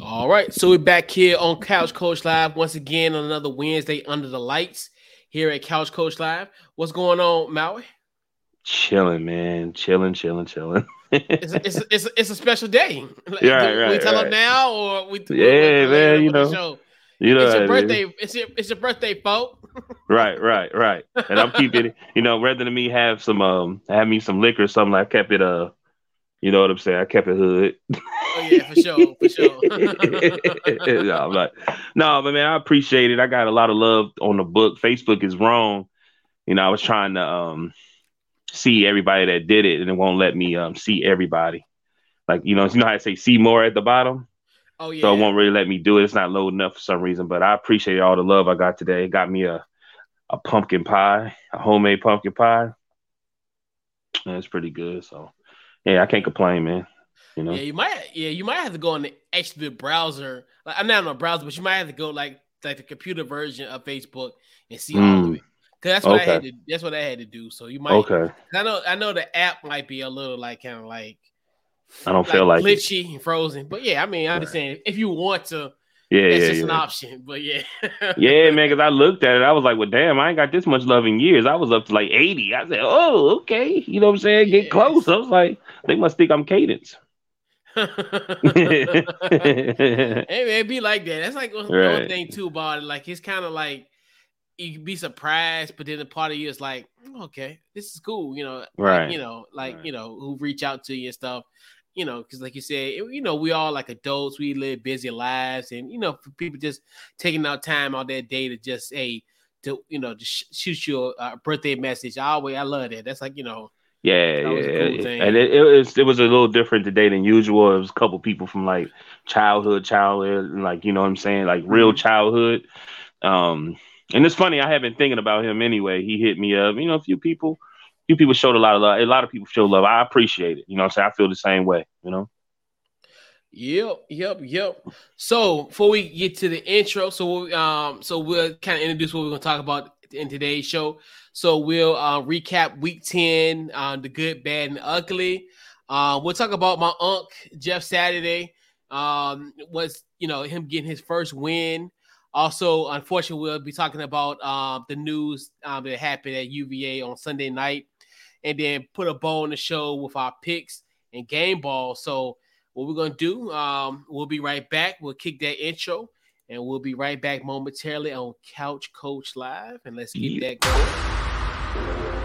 All right, so we're back here on Couch Coach Live once again on another Wednesday under the lights here at Couch Coach Live. What's going on, Maui? Chilling, man. Chilling, chilling, chilling. it's, a, it's, a, it's, a, it's a special day. Yeah, right, we tell right. them now, or we Yeah, man, you know. You know, it's your how it is. birthday. It's your it's your birthday, folk. Right, right, right. And I'm keeping it. You know, rather than me have some, um, have me some liquor or something. I kept it. Uh, you know what I'm saying? I kept it hood. Oh yeah, for sure, for sure. no, I'm like, no, but man, I appreciate it. I got a lot of love on the book. Facebook is wrong. You know, I was trying to um see everybody that did it, and it won't let me um see everybody. Like, you know, you know how I say see more at the bottom. oh yeah. So it won't really let me do it. It's not loading up for some reason. But I appreciate all the love I got today. It got me a a pumpkin pie, a homemade pumpkin pie. That's pretty good. So yeah, I can't complain, man. You know? Yeah, you might. Yeah, you might have to go on the actually the browser. Like, I'm not on a browser, but you might have to go like like the computer version of Facebook and see all of Mm. it. Cause that's what I had to. That's what I had to do. So you might. Okay. I know. I know the app might be a little like kind of like. I don't feel like it. glitchy and frozen, but yeah, I mean, I understand if you want to, Yeah, that's yeah, just an option. But yeah, Yeah, man, because I looked at it, I was like, well, damn, I ain't got this much love in years. I was up to like 80. I said, oh, okay. You know what I'm saying? Get close. I was like, they must think I'm cadence. hey man, it be like that. That's like one Right. thing too about it. Like it's kind of like you can be surprised, but then the part of you is like, "Oh, okay, this is cool. You know, like, Right. you know, like Right. you know, who reach out to you and stuff. You know, because like you said, you know, we all like adults. We live busy lives, and you know, for people just taking out time out their day to just hey, to you know, just sh- shoot you a, a birthday message. I always, I love that. That's like you know, Yeah, That was a yeah. cool thing. And it, it was it was a little different today than usual. It was a couple people from like childhood, childhood, like you know what I'm saying, like real Mhm. childhood. Um, and it's funny, I have been thinking about him anyway. He hit me up. You know, a few people, few people showed a lot of love. A lot of people showed love. I appreciate it. You know what I'm saying? I feel the same way, you know? Yep, yep, yep. So before we get to the intro, so we, um, so we'll kind of introduce what we're gonna talk about in today's show. So we'll uh, recap week ten, uh, the good, bad, and ugly. Uh, we'll talk about my unc Jeff Saturday. Um, was you know him getting his first win. Also, unfortunately, we'll be talking about um, the news um, that happened at UVA on Sunday night, and then put a bow on the show with our picks and game ball. So what we're gonna do, um, we'll be right back. We'll kick that intro, and we'll be right back momentarily on Couch Coach Live, and let's keep Yeah. that going.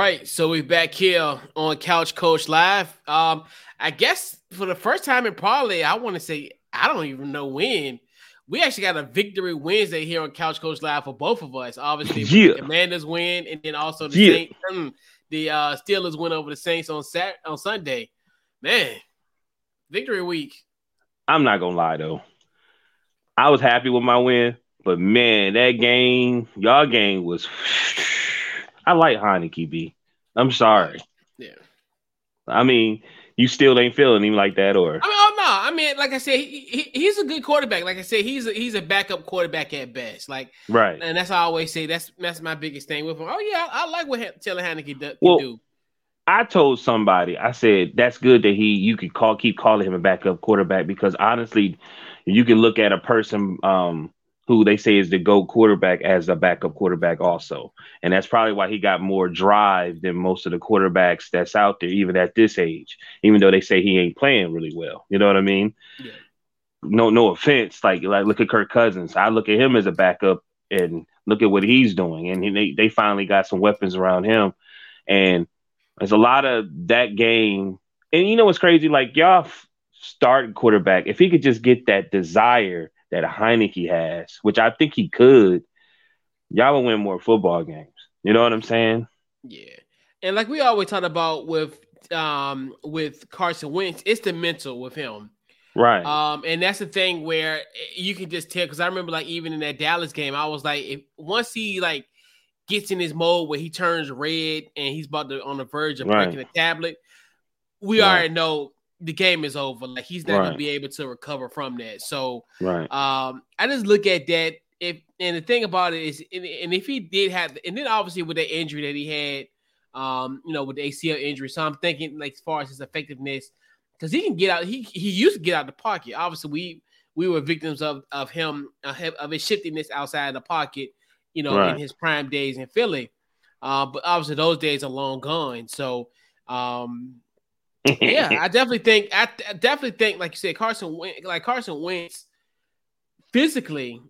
Right, so we're back here on Couch Coach Live. Um, I guess for the first time in probably, I want to say I don't even know when. We actually got a victory Wednesday here on Couch Coach Live for both of us. Obviously, Yeah. the Commanders win, and then also the Yeah. Saints, mm, the uh, Steelers win over the Saints on Sat on Sunday. Man, victory week. I'm not gonna lie though. I was happy with my win, but man, that game, y'all game was I like Heinicke B. I'm sorry. Yeah. I mean, you still ain't feeling him like that, or I mean, oh no, I mean, like I said, he, he, he's a good quarterback. Like I said, he's a, he's a backup quarterback at best. Like right? And that's I always say that's that's my biggest thing with him. Oh yeah, I, I like what Han- Taylor Heinicke do, Well, do. I told somebody, I said that's good that he you could call keep calling him a backup quarterback because honestly, you can look at a person um who they say is the GOAT quarterback as a backup quarterback also. And that's probably why he got more drive than most of the quarterbacks that's out there, even at this age, even though they say he ain't playing really well. You know what I mean? Yeah. No, no offense. Like, like look at Kirk Cousins. I look at him as a backup and look at what he's doing. And he, they, they finally got some weapons around him. And there's a lot of that game and you know what's crazy? Like y'all start quarterback, if he could just get that desire that Heinicke has, which I think he could, y'all will win more football games. You know what I'm saying? Yeah. And like we always talk about with um with Carson Wentz, it's the mental with him. Right. Um, and that's the thing where you can just tell because I remember like even in that Dallas game, I was like, if once he like gets in his mode where he turns red and he's about to on the verge of right. breaking the tablet, we right. already know the game is over. Like he's not right. gonna be able to recover from that. So right. um I just look at that if and the thing about it is and, and if he did have and then obviously with that injury that he had um, you know, with the ACL injury. So I'm thinking like as far as his effectiveness, because he can get out. He he used to get out the pocket. Obviously, we we were victims of of him of his shiftiness outside of the pocket. You know, right. in his prime days in Philly. Uh, but obviously those days are long gone. So um, yeah, I definitely think I, I, definitely think like you said, Carson like Carson Wentz physically,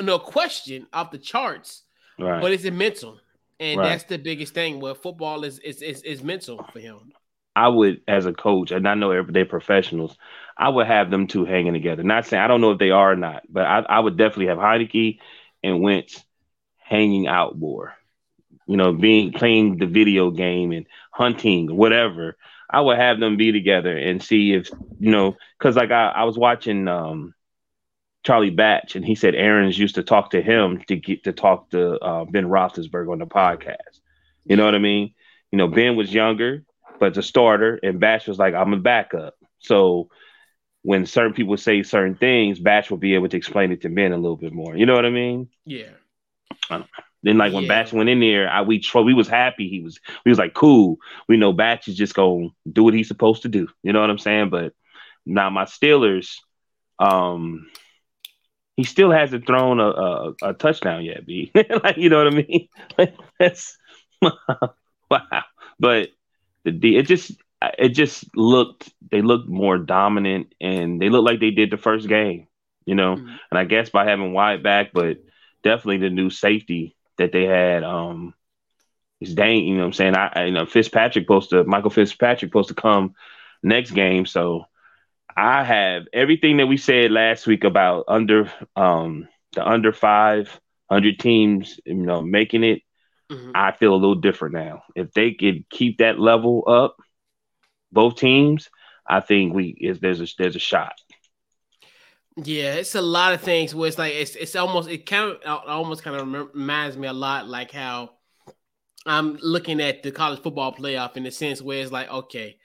no question, off the charts. Right. But it's a mental and right. that's the biggest thing. Where football is is, is is mental for him. I would, as a coach, and I know they're professionals, I would have them two hanging together. Not saying I don't know if they are or not, but I, I would definitely have Heinicke and Wentz hanging out more. You know, being playing the video game and hunting, whatever. I would have them be together and see if you know, because like I, I was watching um Charlie Batch, and he said Arians used to talk to him to get to talk to uh, Ben Roethlisberger on the podcast. You know what I mean? You know, Ben was younger, but the starter, and Batch was like, "I'm a backup." So when certain people say certain things, Batch will be able to explain it to Ben a little bit more. You know what I mean? Yeah. Then like when yeah. Batch went in there, I we we was happy. He was we was like cool. We know Batch is just gonna do what he's supposed to do. You know what I'm saying? But now my Steelers, um, he still hasn't thrown a, a, a touchdown yet, B. like you know what I mean? that's wow. But the it just it just looked they looked more dominant and they looked like they did the first game, you know. Mm-hmm. And I guess by having Wyatt back, but definitely the new safety that they had, um, is dang, you know what I'm saying? I, I you know Fitzpatrick supposed to Michael Fitzpatrick supposed to come next game, so I have everything that we said last week about under um the under five hundred teams, you know, making it. Mm-hmm. I feel a little different now. If they could keep that level up, both teams, I think we is there's a there's a shot. Yeah, it's a lot of things where it's like it's it's almost it kind of almost kind of reminds me a lot like how I'm looking at the college football playoff in the sense where it's like okay,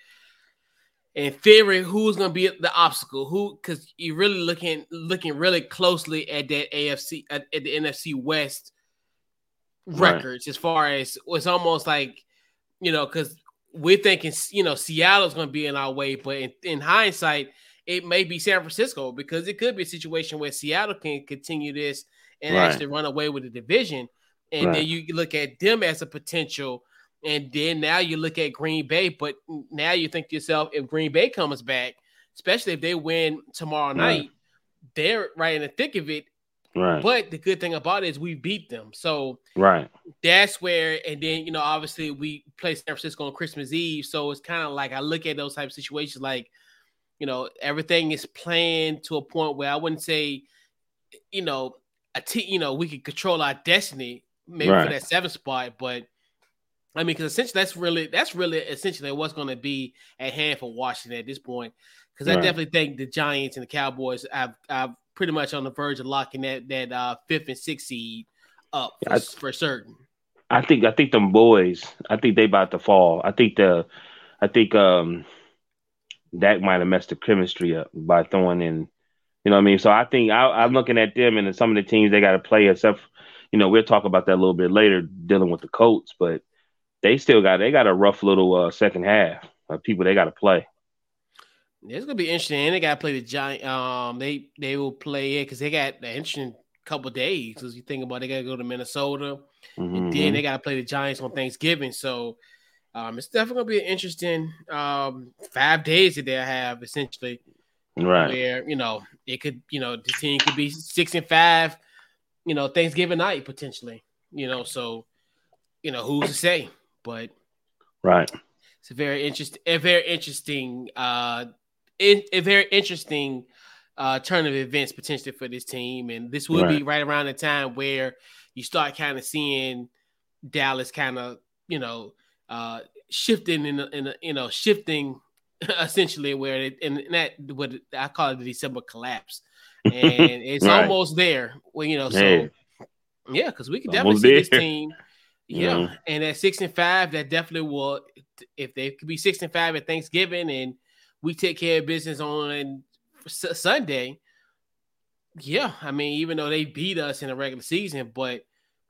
in theory, who's going to be the obstacle? Who? Because you're really looking looking really closely at that AFC at, at the NFC West records right. as far as it's almost like you know because we're thinking you know Seattle's going to be in our way, but in, in, hindsight, it may be San Francisco because it could be a situation where Seattle can continue this and right. actually run away with the division, and right. then you look at them as a potential and then now you look at Green Bay, but now you think to yourself, if Green Bay comes back, especially if they win tomorrow right. night, they're right in the thick of it. Right. But the good thing about it is we beat them. So right. That's where, and then you know, obviously we play San Francisco on Christmas Eve. So it's kind of like I look at those type of situations like, you know, everything is planned to a point where I wouldn't say, you know, a t- you know, we could control our destiny maybe right. for that seventh spot, but I mean, because essentially that's really that's really essentially what's going to be at hand for Washington at this point. Because I definitely think the Giants and the Cowboys have, have pretty much on the verge of locking that that uh, fifth and sixth seed up for, I, for certain. I think I think them boys. I think they about to fall. I think the I think um that might have messed the chemistry up by throwing in. You know what I mean? So I think I, am looking at them and some of the teams they got to play. Except, you know, we'll talk about that a little bit later, dealing with the Colts. But they still got they got a rough little uh, second half of people they got to play. It's gonna be interesting. And they got to play the giant. Um, they they will play it because they got an interesting couple days. Because you think about, it, they got to go to Minnesota, mm-hmm. and then they got to play the Giants on Thanksgiving. So, um, it's definitely gonna be an interesting um five days that they have essentially. Right. Where you know it could you know the team could be six and five, you know Thanksgiving night potentially. You know so, you know who's to say. But right. it's a very interesting, a very interesting, uh, in, a very interesting uh, turn of events potentially for this team, and this will right. be right around the time where you start kind of seeing Dallas kind of, you know, uh, shifting in, in, you know, shifting essentially where it, and that what I call it the December collapse, and it's right. almost there. Well, you know, so yeah, because we can definitely see this team. Yeah. yeah, and at six and five, that definitely will. If they could be six and five at Thanksgiving, and we take care of business on S- Sunday, yeah, I mean, even though they beat us in the regular season, but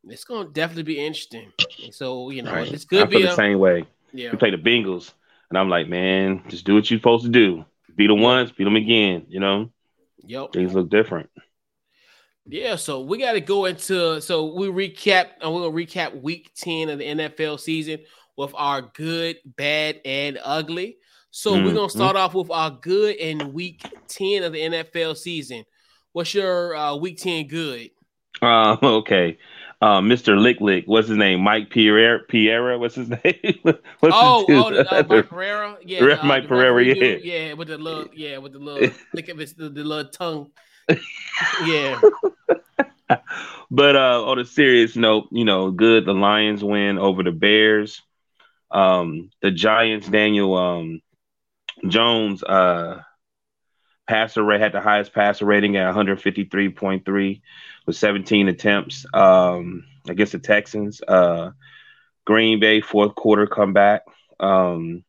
it's going to definitely be interesting. So you know, right. this could I be the a, same way. Yeah, we play the Bengals, and I'm like, man, just do what you're supposed to do. Beat them once, beat them again. You know, yep, things look different. Yeah, so we got to go into so we recap and we're gonna recap week 10 of the NFL season with our good, bad, and ugly. So mm-hmm. we're gonna start off with our good and week 10 of the NFL season. What's your uh, week 10 good? Um, okay. Uh, Mr. Lick Lick, what's his name? Mike Pierre Pierre, what's his name? what's oh, his oh, the, uh, Mike Pereira, yeah, uh, Mike Pereira, yeah, yeah, with the little, yeah, with the little lick of his, the, the little tongue yeah. but uh, on a serious note, you know, good. The Lions win over the Bears. Um, the Giants, Daniel um, Jones, uh, passer rate had the highest passer rating at 153.3 with 17 attempts um, against the Texans. Uh, Green Bay fourth quarter comeback. Um,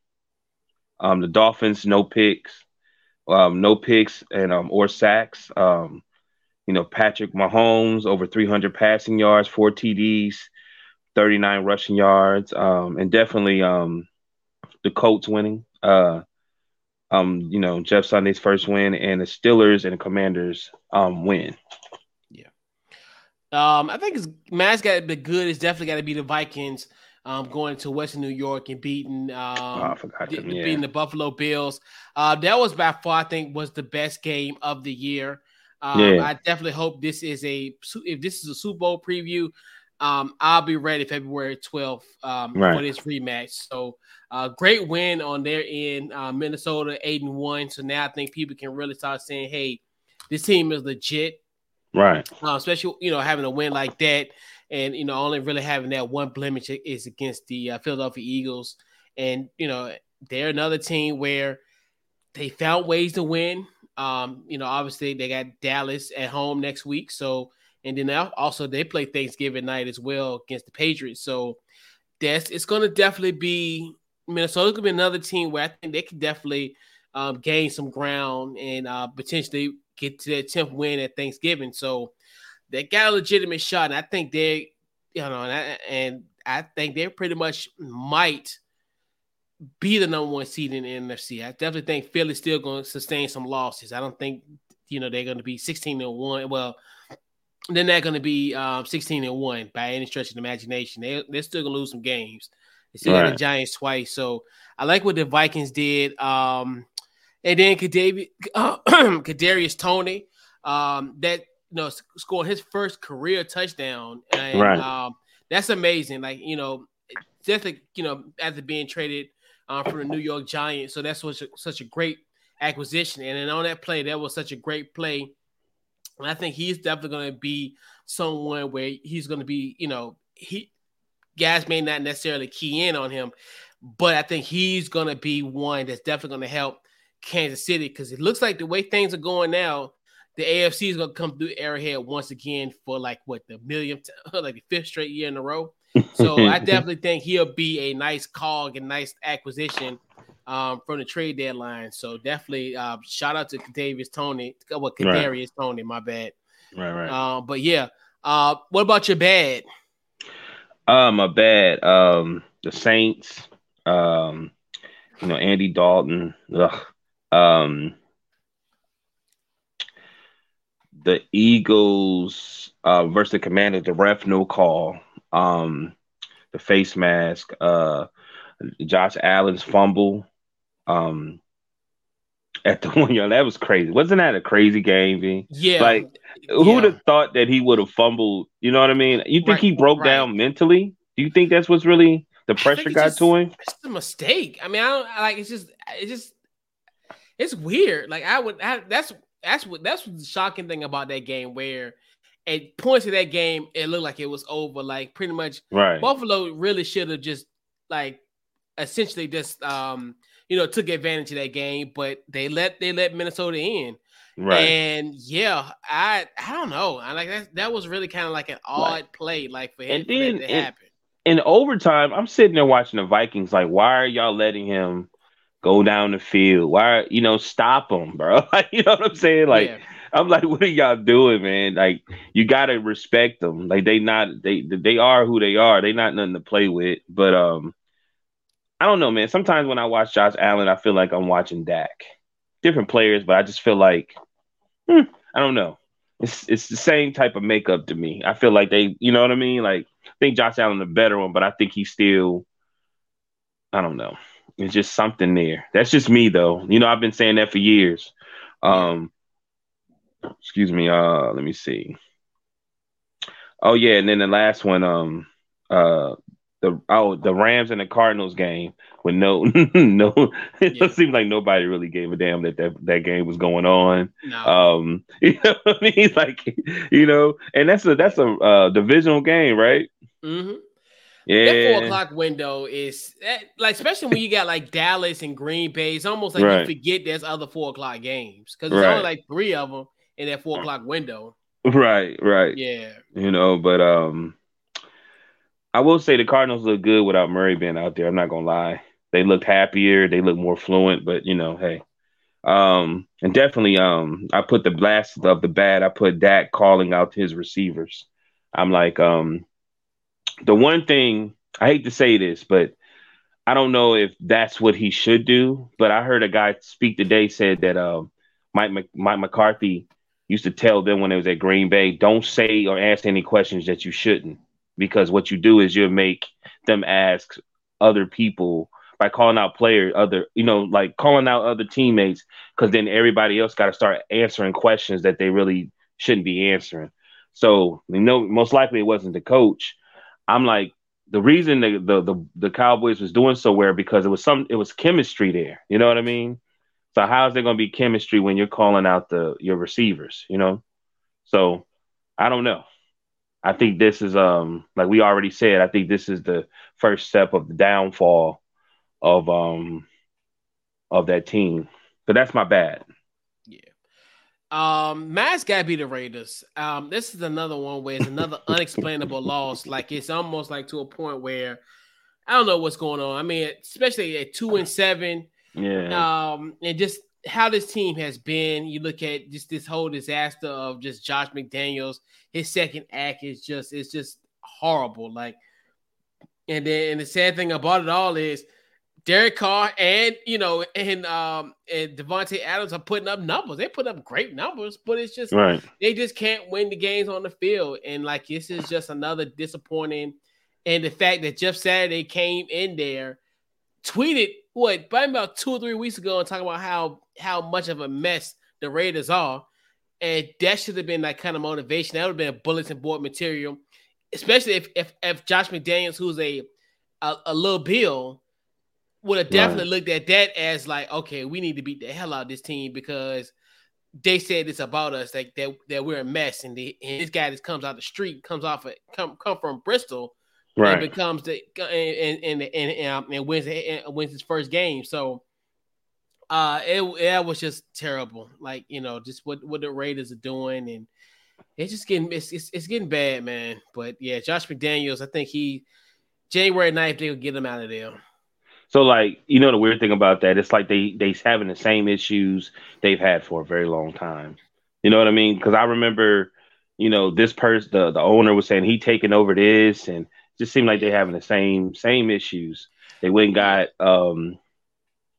um, the Dolphins no picks um, no picks and um, or sacks. Um, you know, Patrick Mahomes over 300 passing yards, four TDs, 39 rushing yards, and definitely the Colts winning. Uh, um, you know, Jeff Sunday's first win, and the Steelers and the Commanders um, win. Yeah, um, I think it's Matt's got to be good. It's definitely got to be the Vikings um, going to Western New York and beating um, oh, them, yeah. beating the Buffalo Bills. Uh, that was by far, I think, was the best game of the year. Um, yeah. I definitely hope this is a if this is a Super Bowl preview. Um, I'll be ready February 12th um, right. for this rematch. So, uh, great win on their end. Uh, Minnesota eight and one. So now I think people can really start saying, "Hey, this team is legit." Right. Uh, especially you know having a win like that and you know only really having that one blemish is against the uh, Philadelphia Eagles, and you know they're another team where they found ways to win. Um, you know, obviously they got Dallas at home next week, so and then also they play Thanksgiving night as well against the Patriots. So that's it's going to definitely be Minnesota's going to be another team where I think they can definitely um, gain some ground and uh, potentially get to that 10th win at Thanksgiving. So they got a legitimate shot, and I think they, you know, and I, and I think they pretty much might be the number one seed in the NFC. I definitely think Philly's still going to sustain some losses. I don't think you know they're going to be sixteen and one. Well, they're not going to be um, sixteen and one by any stretch of the imagination. They they're still going to lose some games. They still right. got the Giants twice, so I like what the Vikings did. Um, and then Kadarius, uh, Toney, um, that you know, scoring his first career touchdown, and right. um, that's amazing. Like you know, just like you know, after being traded uh, from the New York Giants, so that's such a, such a great acquisition. And then on that play, that was such a great play. And I think he's definitely going to be someone where he's going to be, you know, he guys may not necessarily key in on him, but I think he's going to be one that's definitely going to help Kansas City because it looks like the way things are going now, the AFC is gonna come through Arrowhead once again for like what the millionth, like the fifth straight year in a row. So I definitely think he'll be a nice cog and nice acquisition um, from the trade deadline. So definitely uh, shout out to Davis what well, Kadarius right. Toney, my bad. Right, right. Uh, but yeah, uh, what about your bad? Uh, my bad. Um, the Saints. Um, you know Andy Dalton. Ugh. Um, the Eagles uh, versus the Commanders, the ref no call, um, the face mask, uh, Josh Allen's fumble, um, at the one yard. That was crazy. Wasn't that a crazy game, V? Yeah. Like, who would have thought that he would have fumbled? You know what I mean? You think right, he broke right. down mentally? Do you think that's what's really The pressure got just, to him. It's a mistake. I mean, I don't like. It's just. It's just. It's weird. Like I would. I, that's that's what that's the shocking thing about that game where at points of that game it looked like it was over. Like pretty much, right? Buffalo really should have just like essentially just um you know took advantage of that game, but they let they let Minnesota in. Right. And yeah, I I don't know. I like that that was really kind of like an odd right. play, like for him and then, to happen. In overtime, I'm sitting there watching the Vikings, like, why are y'all letting him go down the field? Why you know, stop him, bro? you know what I'm saying? Like yeah. I'm like, what are y'all doing, man? Like, you gotta respect them. Like, they not they they are who they are. They not nothing to play with. But um, I don't know, man. Sometimes when I watch Josh Allen, I feel like I'm watching Dak. Different players, but I just feel like hmm, I don't know. It's it's the same type of makeup to me. I feel like they, you know what I mean? Like I think Josh Allen the better one, but I think he's still I don't know. It's just something there. That's just me though. You know, I've been saying that for years. Um excuse me, uh let me see. Oh yeah, and then the last one, um uh the oh the Rams and the Cardinals game with no no it yeah. seemed like nobody really gave a damn that, that that game was going on. No. Um you know what I mean? Like you know, and that's a that's a uh, divisional game, right? Mm-hmm. Yeah. That four o'clock window is eh, like, especially when you got like Dallas and Green Bay. It's almost like right. you forget there's other four o'clock games because there's right. only like three of them in that four o'clock window. Right, right. Yeah. You know, but um, I will say the Cardinals look good without Murray being out there. I'm not gonna lie. They looked happier. They look more fluent. But you know, hey, um, and definitely, um, I put the blast of the bad. I put Dak calling out to his receivers. I'm like, um, the one thing I hate to say this, but I don't know if that's what he should do. But I heard a guy speak today said that uh, Mike Mike McCarthy used to tell them when it was at Green Bay, don't say or ask any questions that you shouldn't because what you do is you make them ask other people by calling out players, other, you know, like calling out other teammates, because then everybody else got to start answering questions that they really shouldn't be answering. So, you know, most likely it wasn't the coach. I'm like, the reason the, the the the, Cowboys was doing so well because it was some it was chemistry there. You know what I mean? So how's there going to be chemistry when you're calling out the your receivers? You know, so I don't know. I think this is um like we already said. I think this is the first step of the downfall of um of that team. But that's my bad. Yeah. Um, Matt's gotta be the Raiders. Um, this is another one where it's another unexplainable loss. Like it's almost like to a point where I don't know what's going on. I mean, especially at two and seven. Yeah. Um, and just how this team has been. You look at just this whole disaster of just Josh McDaniels. His second act is just it's just horrible. Like, and then and the sad thing about it all is Derek Carr and you know and um and Davante Adams are putting up numbers. They put up great numbers, but it's just right. they just can't win the games on the field. And like this is just another disappointing. And the fact that Jeff Saturday came in there, tweeted what by about two or three weeks ago and talking about how how much of a mess the Raiders are. And that should have been like kind of motivation. That would have been a bulletin board material, especially if if, if Josh McDaniels, who's a a, a little Bill, would have definitely right. looked at that as like, okay, we need to beat the hell out of this team because they said it's about us, like that that we're a mess, and, the, and this guy that comes out the street, comes off it, come come from Bristol, right. and becomes the and and and, and, and wins and wins his first game. So uh it that was just terrible. Like, you know, just what what the Raiders are doing and it's just getting it's, it's, it's getting bad, man. But yeah, Josh McDaniels, I think he January 9th they'll get him out of there. So like, you know the weird thing about that, it's like they they having the same issues they've had for a very long time. You know what I mean? Because I remember, you know, this person, the, the owner was saying he taking over this, and just seemed like they're having the same same issues. They went and got um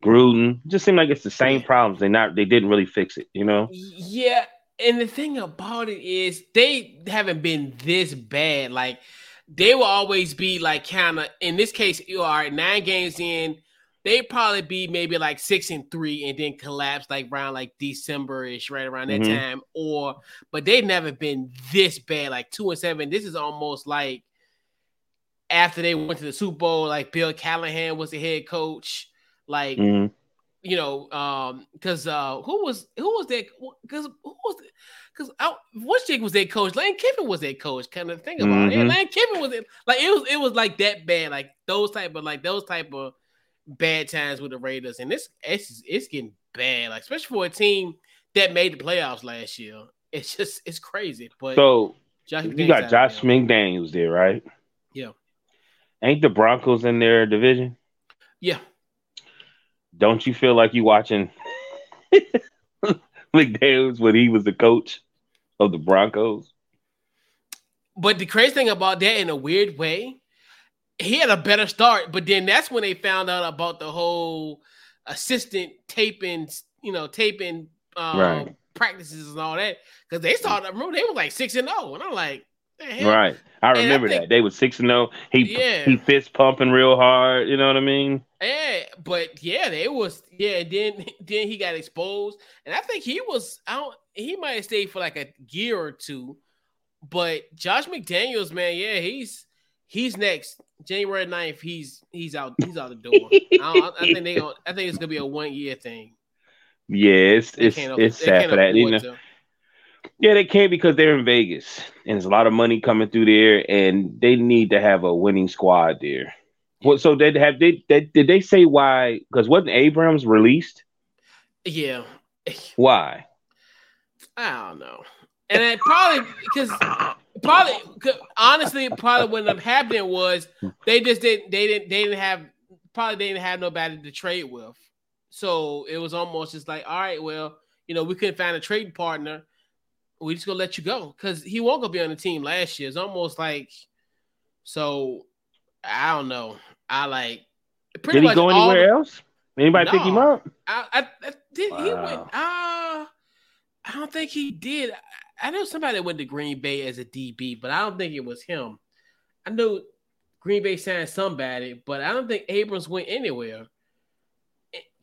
Gruden. It just seemed like it's the same problems. They not they didn't really fix it, you know? Yeah. And the thing about it is they haven't been this bad. Like they will always be like kind of in this case, you are nine games in, they probably be maybe like six and three and then collapse like around like December-ish, right around that mm-hmm. time. Or but they've never been this bad, like two and seven. This is almost like after they went to the Super Bowl, like Bill Callahan was the head coach. Like, Mhm. you know, um, because uh, who was who was that? Because who was because what's Jake was their coach? Lane Kiffin was their coach. Kind of think about it. Mhm. Lane Kiffin was it like it was it was like that bad, like those type of like those type of bad times with the Raiders, and it's it's it's getting bad, like especially for a team that made the playoffs last year. It's just it's crazy. But So Josh you got Josh. McDaniels there, right? Ain't the Broncos in their division? Yeah, Don't you feel like you watching McDaniels when he was the coach of the Broncos? But the crazy thing about that, in a weird way, he had a better start. But then that's when they found out about the whole assistant taping, you know, taping um, Right. practices and all that. Because they started, remember, they were like six and zero, and I'm like? Right. I I remember think- that. They were six and zero. He Yeah. he fist pumping real hard. You know what I mean? Yeah, but yeah, they was yeah. Then then he got exposed, and I think he was I don't He might have stayed for like a year or two. But Josh McDaniels, man, yeah, he's he's next January 9th. He's he's out. He's out the door. I, don't, I think they. I think it's gonna be a one year thing. Yeah, it's They it's it's sad for that. You know? to. Yeah, they can't because they're in Vegas and there's a lot of money coming through there, and they need to have a winning squad there. What? So they have they, they did they say why? Because wasn't Abrams released? Yeah, Why? I don't know, and it probably because probably honestly probably what ended up happening was they just didn't they didn't they didn't have probably they didn't have nobody to trade with, so it was almost just like all right, well you know we couldn't find a trading partner, we just gonna let you go because he won't go be on the team last year. It's almost like so I don't know. I like pretty Did he much go all the- anywhere else? Anybody pick him up? I, I, I did he went Wow. uh I don't think he did. I, I know somebody went to Green Bay as a DB, but I don't think it was him. I know Green Bay signed somebody, but I don't think Abrams went anywhere.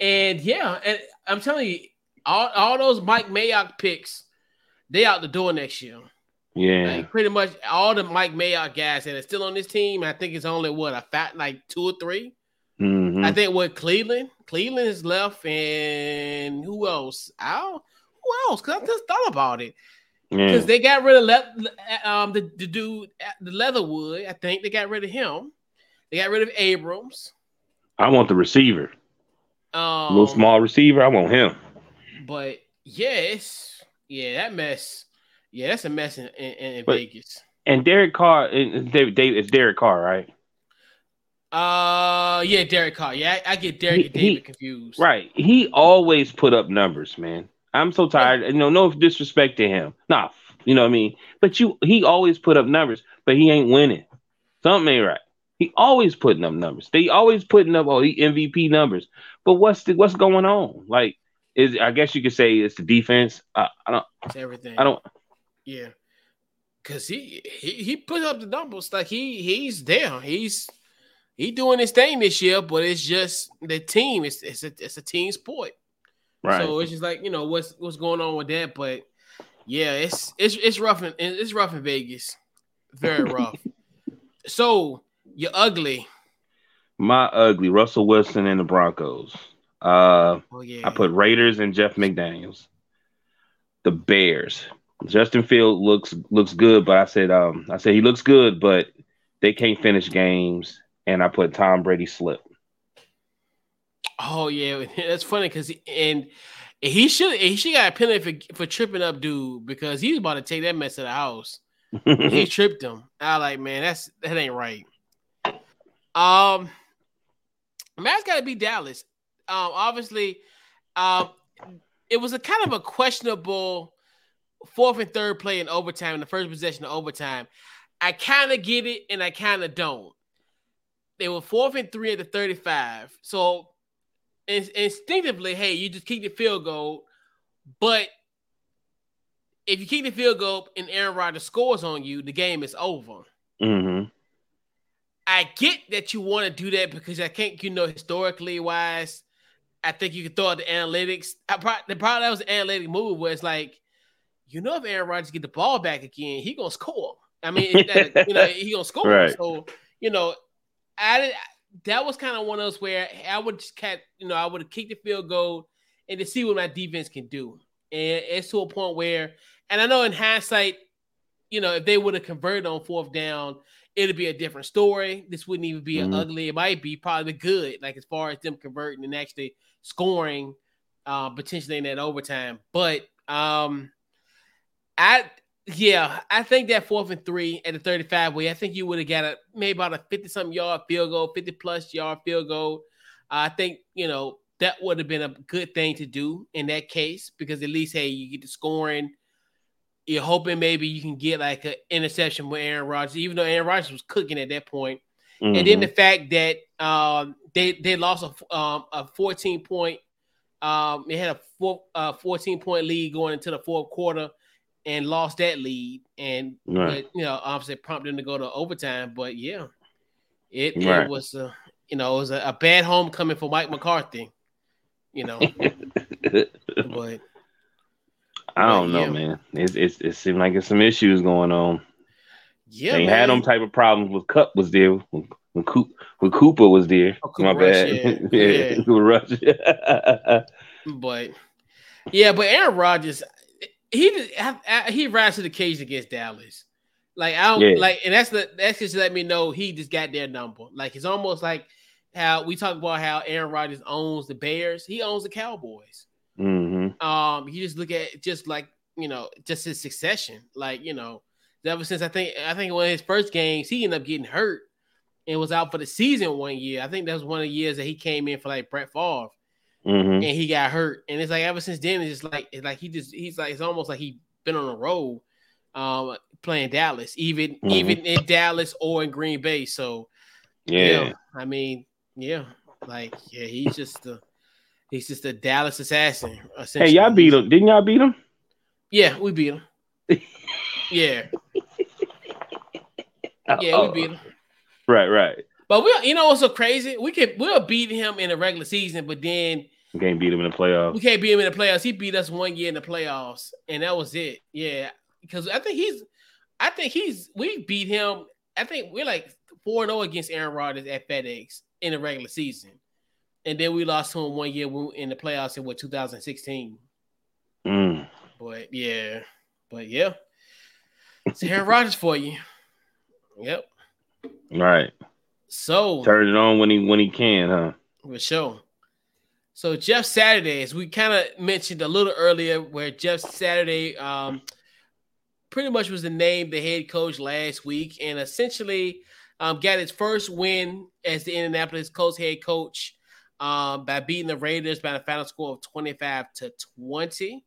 And yeah, and I'm telling you, all, all those Mike Mayock picks, they out the door next year. Yeah, Like pretty much all the Mike Mayock guys that are still on this team, I think it's only what a fat like two or three. Mhm. I think what Cleveland, Cleveland is left, and who else? I don't, who else? Because I just thought about it. yeah. Because they got rid of Le- um the, the dude, the Leatherwood. I think they got rid of him. They got rid of Abrams. I want the receiver, Um, little small receiver. I want him. But yes, yeah, that mess. Yeah, that's a mess in, in, in But- Vegas. And Derek Carr, David, David, it's Derek Carr, right? Uh, yeah, Derek Carr. Yeah, I, I get Derek He- and David he- confused. Right. He always put up numbers, man. I'm so tired. You know, no disrespect to him. Nah, you know what I mean? But you he always put up numbers, but he ain't winning. Something ain't right. He always putting up numbers. They always putting up all the MVP numbers. But what's the what's going on? Like is I guess you could say it's the defense. I, I don't It's everything. I don't Yeah, cause he he he put up the numbers like he he's there. He's he doing his thing this year, but it's just the team. It's it's a it's a team sport. right. So it's just like you know what's what's going on with that. But yeah, it's it's it's rough in it's rough in Vegas, very rough. so you're ugly. My ugly Russell Wilson and the Broncos. Uh Oh yeah, I put Raiders and Jeff McDaniels. The Bears. Justin Field looks looks good, but I said um I said he looks good, but they can't finish games. And I put Tom Brady slip. Oh yeah, that's funny because and he should he should got a penalty for, for tripping up dude because he was about to take that mess to the house. he tripped him. I like, man, that's that ain't right. Um, Matt's got to be Dallas. Um, obviously, um, it was a kind of a questionable fourth and third play in overtime in the first possession of overtime. I kind of get it and I kind of don't. They were fourth and three at the 35. So in- instinctively, hey, you just kick the field goal. But if you kick the field goal and Aaron Rodgers scores on you, the game is over. hmm I get that you want to do that because I think you know historically wise, I think you can throw out the analytics. I probably, the probably that was an analytic move where it's like, you know, if Aaron Rodgers get the ball back again, he gonna score. I mean, that- you know, he gonna score. Right. So you know, I that was kind of one of those where I would just cat, you know, I would have kicked the field goal and to see what my defense can do. And it's to a point where, and I know in hindsight, you know, if they would have converted on fourth down, it'd be a different story. This wouldn't even be mm-hmm. ugly. It might be probably good, like as far as them converting and actually scoring, uh, potentially in that overtime. But um, I yeah, I think that fourth and three at the 35 way, I think you would have got a maybe about a 50 something yard field goal, 50 plus yard field goal. Uh, I think, you know, that would have been a good thing to do in that case because at least, hey, you get the scoring. You're hoping maybe you can get like an interception with Aaron Rodgers, even though Aaron Rodgers was cooking at that point. Mm-hmm. And then the fact that um, they they lost a, um, a 14 point, um, they had a four, uh, 14 point lead going into the fourth quarter and lost that lead, and right. but, you know obviously prompted them to go to overtime. But yeah, it, right. it was a, you know it was a, a, bad homecoming for Mike McCarthy. You know, but I don't know, yeah. man. It, it it seemed like it's some issues going on. Yeah, they man. had them type of problems with Kupp was there when when, Coop, when Cooper was there. Oh, Cooper My bad. yeah, yeah. Rush. but yeah, but Aaron Rodgers, he he rises to the cage against Dallas. Like I don't yeah. like, and that's the that's just let me know he just got their number. Like it's almost like how we talk about how Aaron Rodgers owns the Bears. He owns the Cowboys. Mm-hmm. Um, you just look at just like you know just his succession. Like you know, ever since I think I think one of his first games he ended up getting hurt and was out for the season one year. I think that was one of the years that he came in for like Brett Favre mm-hmm. and he got hurt. And it's like ever since then, it's just like it's like he just he's like it's almost like he been on a roll um playing Dallas, even mm-hmm. even in Dallas or in Green Bay. So yeah, I mean, yeah, like yeah, he's just the he's just a Dallas assassin. Hey, y'all beat him, didn't y'all beat him? Yeah, we beat him. yeah. Yeah, we beat him. Right, right. But we, you know, what's so crazy? We can we'll beat him in the regular season, but then we can't beat him in the playoffs. We can't beat him in the playoffs. He beat us one year in the playoffs, and that was it. Yeah, because I think he's, I think he's, we beat him. I think we're like four zero oh against Aaron Rodgers at FedEx in the regular season, and then we lost to him one year in the playoffs in what 2016. Mm. But yeah, but yeah, it's Aaron Rodgers for you. Yep. Right. So turn it on when he when he can, huh? For sure. So Jeff Saturday, as we kind of mentioned a little earlier, where Jeff Saturday um, pretty much was the name the head coach last week, and essentially um, got his first win as the Indianapolis Colts head coach um, by beating the Raiders by a final score of twenty five to twenty.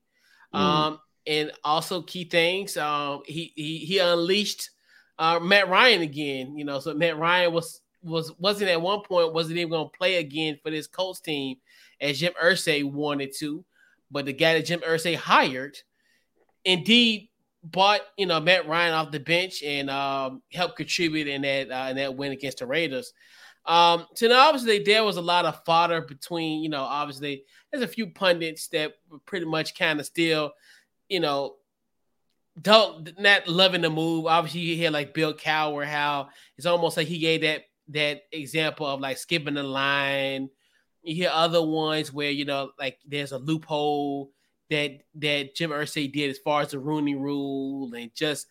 Mm. Um, and also key things, um, he he he unleashed uh, Matt Ryan again. You know, so Matt Ryan was was wasn't at one point wasn't even going to play again for this Colts team as Jim Irsay wanted to, but the guy that Jim Irsay hired, indeed bought you know Matt Ryan off the bench and um, helped contribute in that uh, in that win against the Raiders. Um, so now obviously there was a lot of fodder between you know obviously there's a few pundits that pretty much kind of still you know don't not loving the move. Obviously you hear like Bill Cowher how it's almost like he gave that that example of like skipping the line. You hear other ones where you know like there's a loophole that that Jim Irsay did as far as the Rooney Rule and just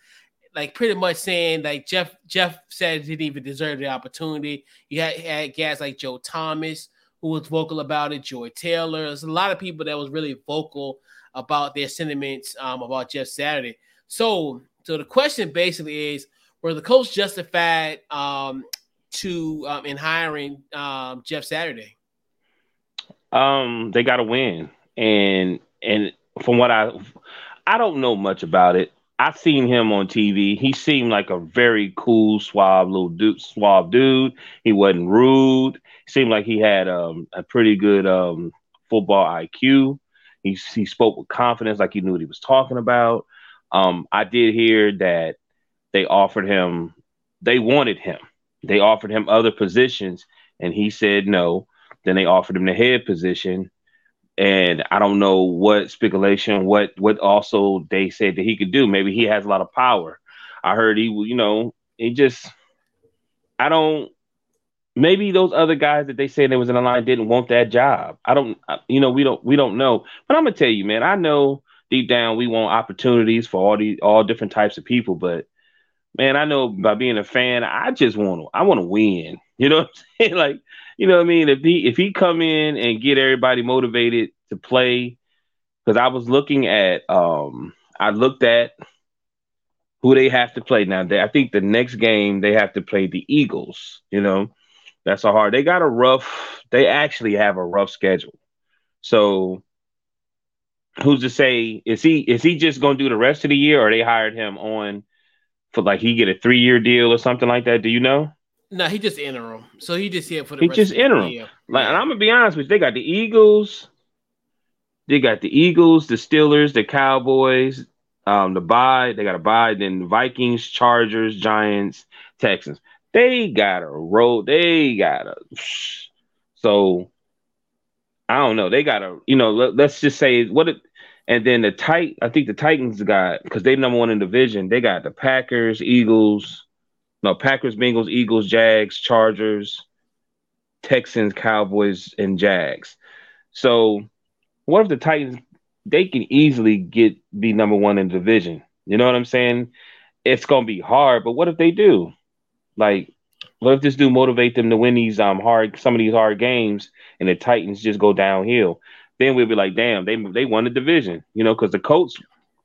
like pretty much saying like Jeff Jeff said he didn't even deserve the opportunity. You had, had guys like Joe Thomas who was vocal about it, Joy Taylor. There's a lot of people that was really vocal about their sentiments um, about Jeff Saturday. So so the question basically is were the Colts justified um, to um, in hiring um, Jeff Saturday? Um, they got to win, and and from what I, I don't know much about it. I've seen him on TV. He seemed like a very cool, suave little dude, suave dude. He wasn't rude. seemed like he had um, a pretty good um, football IQ. He he spoke with confidence, like he knew what he was talking about. Um, I did hear that they offered him, they wanted him they offered him other positions and he said no. Then they offered him the head position. And I don't know what speculation, what what also they said that he could do. Maybe he has a lot of power. I heard he, you know, he just I don't. Maybe those other guys that they said they was in the line didn't want that job. I don't. You know, we don't. We don't know. But I'm gonna tell you, man. I know deep down we want opportunities for all these all different types of people, but man, I know by being a fan, I just want to. I want to win. You know what I'm saying? Like, you know what I mean? If he if he come in and get everybody motivated to play, because I was looking at um I looked at who they have to play now. They, I think the next game they have to play the Eagles. You know, that's a hard. They got a rough. They actually have a rough schedule. So who's to say is he is he just going to do the rest of the year, or they hired him on for like he get a three year deal or something like that? Do you know? No, he just interim. So he just here for the. He just interim. Like, and I'm gonna be honest with you, they got the Eagles. They got the Eagles, the Steelers, the Cowboys, um, the bye. They got a bye. Then Vikings, Chargers, Giants, Texans. They got a road. They got a. So I don't know. They got a. You know, let, us just say what it. And then the tight. I think the Titans got because they number one in division. They got the Packers, Eagles. No, Packers, Bengals, Eagles, Jags, Chargers, Texans, Cowboys, and Jags. So, what if the Titans they can easily get be number one in division. You know what I'm saying? It's gonna be hard, but what if they do? Like, what if this do motivate them to win these um hard some of these hard games and the Titans just go downhill? Then we'll be like, damn, they they won the division, you know, because the Colts,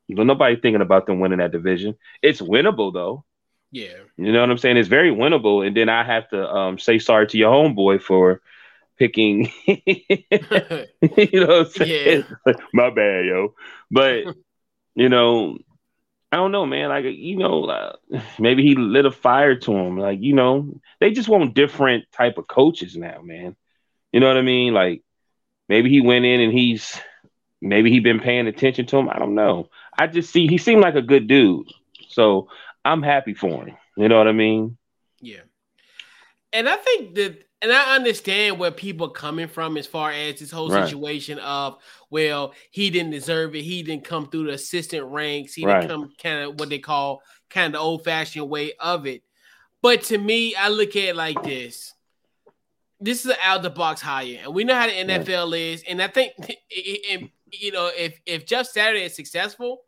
nobody thinking about them winning that division. It's winnable though. Yeah. You know what I'm saying? It's very winnable. And then I have to um, say sorry to your homeboy for picking. you know, yeah. my bad, yo. But you know, I don't know, man. Like you know, uh, maybe he lit a fire to him. Like you know, they just want different type of coaches now, man. You know what I mean? Like maybe he went in and he's maybe he been paying attention to him. I don't know. I just see he seemed like a good dude, so I'm happy for him. You know what I mean? Yeah. And I think that and I understand where people are coming from as far as this whole right. situation of well, he didn't deserve it. He didn't come through the assistant ranks. He right. didn't come kind of what they call kind of old fashioned way of it. But to me, I look at it like this. This is an out the box hire, and we know how the NFL right. is. And I think, and, you know, if if Jeff Saturday is successful,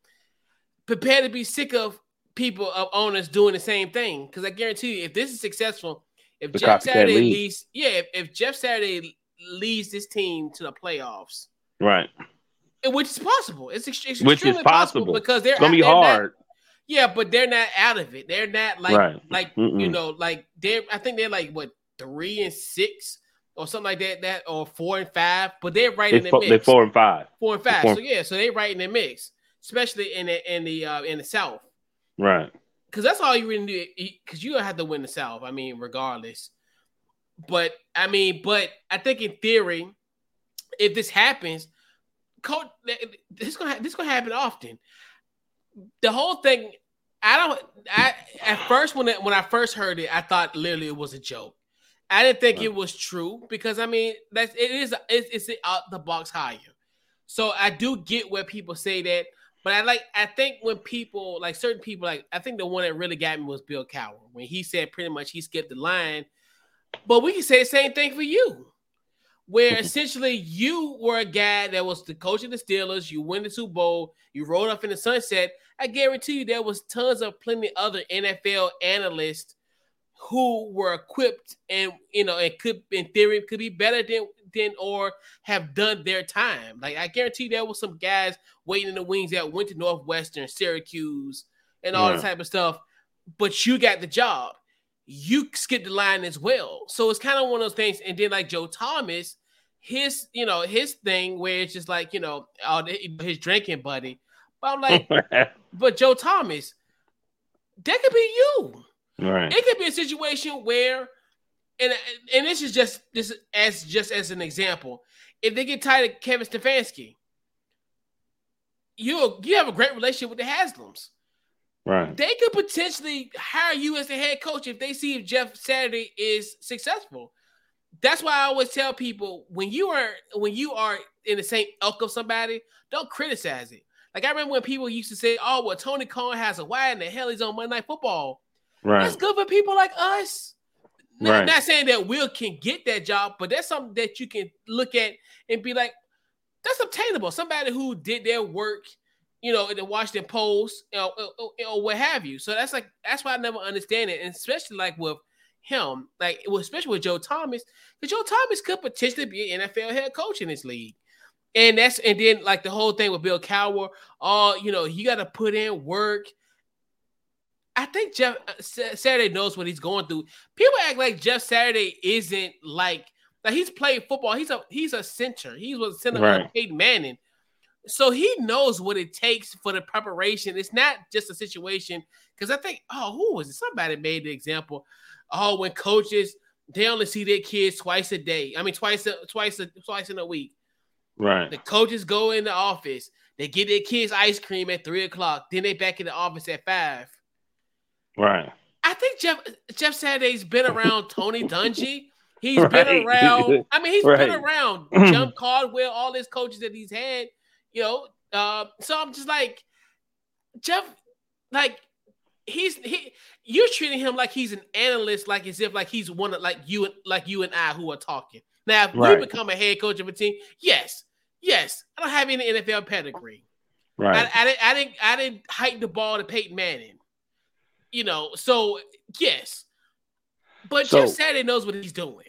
prepare to be sick of people of owners doing the same thing. Because I guarantee you, if this is successful, if Jeff Saturday leads, yeah, if, if Jeff Saturday leads this team to the playoffs, right, which is possible. It's, ex- it's which is possible. possible because they're it's gonna be hard. Not, yeah, but they're not out of it. They're not like right. like Mm-mm. you know like they're. I think they're like what three and six or something like that. That or four and five, but they're right they in the mix. They're four and five. Four and five. Four. So yeah, so they're right in the mix, especially in the in the uh, in the South. Right because that's all you really do. Because you don't have to win the South. I mean, regardless. But I mean, but I think in theory, if this happens, coach, this gonna this gonna happen often. The whole thing, I don't. I at first when it, when I first heard it, I thought literally it was a joke. I didn't think it was true because I mean that's it is it's, it's out the box higher. So I do get where people say that but I like I think when people like certain people like I think the one that really got me was Bill Cowher when he said pretty much he skipped the line. But we can say the same thing for you, where essentially you were a guy that was the coach of the Steelers. You win the Super Bowl. You rolled off in the sunset. I guarantee you there was tons of plenty other NFL analysts who were equipped and you know and could in theory could be better than or have done their time. Like I guarantee there was some guys waiting in the wings that went to Northwestern, Syracuse, and all yeah. that type of stuff. But you got the job. You skipped the line as well. So it's kind of one of those things. And then like Joe Thomas, his you know his thing where it's just like you know his drinking buddy. But I'm like, but Joe Thomas, that could be you. Right. It could be a situation where and and this is just this as just as an example. If they get tired of Kevin Stefanski, you you have a great relationship with the Haslams. Right. They could potentially hire you as the head coach if they see if Jeff Saturday is successful. That's why I always tell people when you are when you are in the same ilk of somebody, don't criticize it. Like I remember when people used to say, "Oh, well, Tony Kornheiser why in the hell he's on Monday Night Football." Right. That's good for people like us Right. Not, not saying that Will can get that job, but that's something that you can look at and be like, that's obtainable. Somebody who did their work, you know, in the Washington Post or, or, or what have you. So that's like that's why I never understand it, and especially like with him, like especially with Joe Thomas, because Joe Thomas could potentially be an NFL head coach in this league. And that's and then like the whole thing with Bill Cowher, oh, you know, you got to put in work. I think Jeff uh, Saturday knows what he's going through. People act like Jeff Saturday isn't like like he's played football. He's a he's a center. He was a center right. Peyton Manning. So he knows what it takes for the preparation. It's not just a situation because I think, oh, who was it? Somebody made the example. Oh, when coaches they only see their kids twice a day. I mean, twice a, twice a, twice in a week. Right. The coaches go in the office. They get their kids ice cream at three o'clock. Then they back in the office at five. Right. I think Jeff Jeff Saturday's been around Tony Dungy. He's right. been around. I mean, he's right. been around Jim Caldwell, all his coaches that he's had. You know, uh, so I'm just like Jeff, like he's he. You're treating him like he's an analyst, like as if like he's one of like you and like you and I who are talking. Now, if right. you become a head coach of a team, yes, yes, I don't have any NFL pedigree. Right. I, I, didn't. I didn't. I didn't hike the ball to Peyton Manning. You know. So yes, but so, Jeff Saturday knows what he's doing.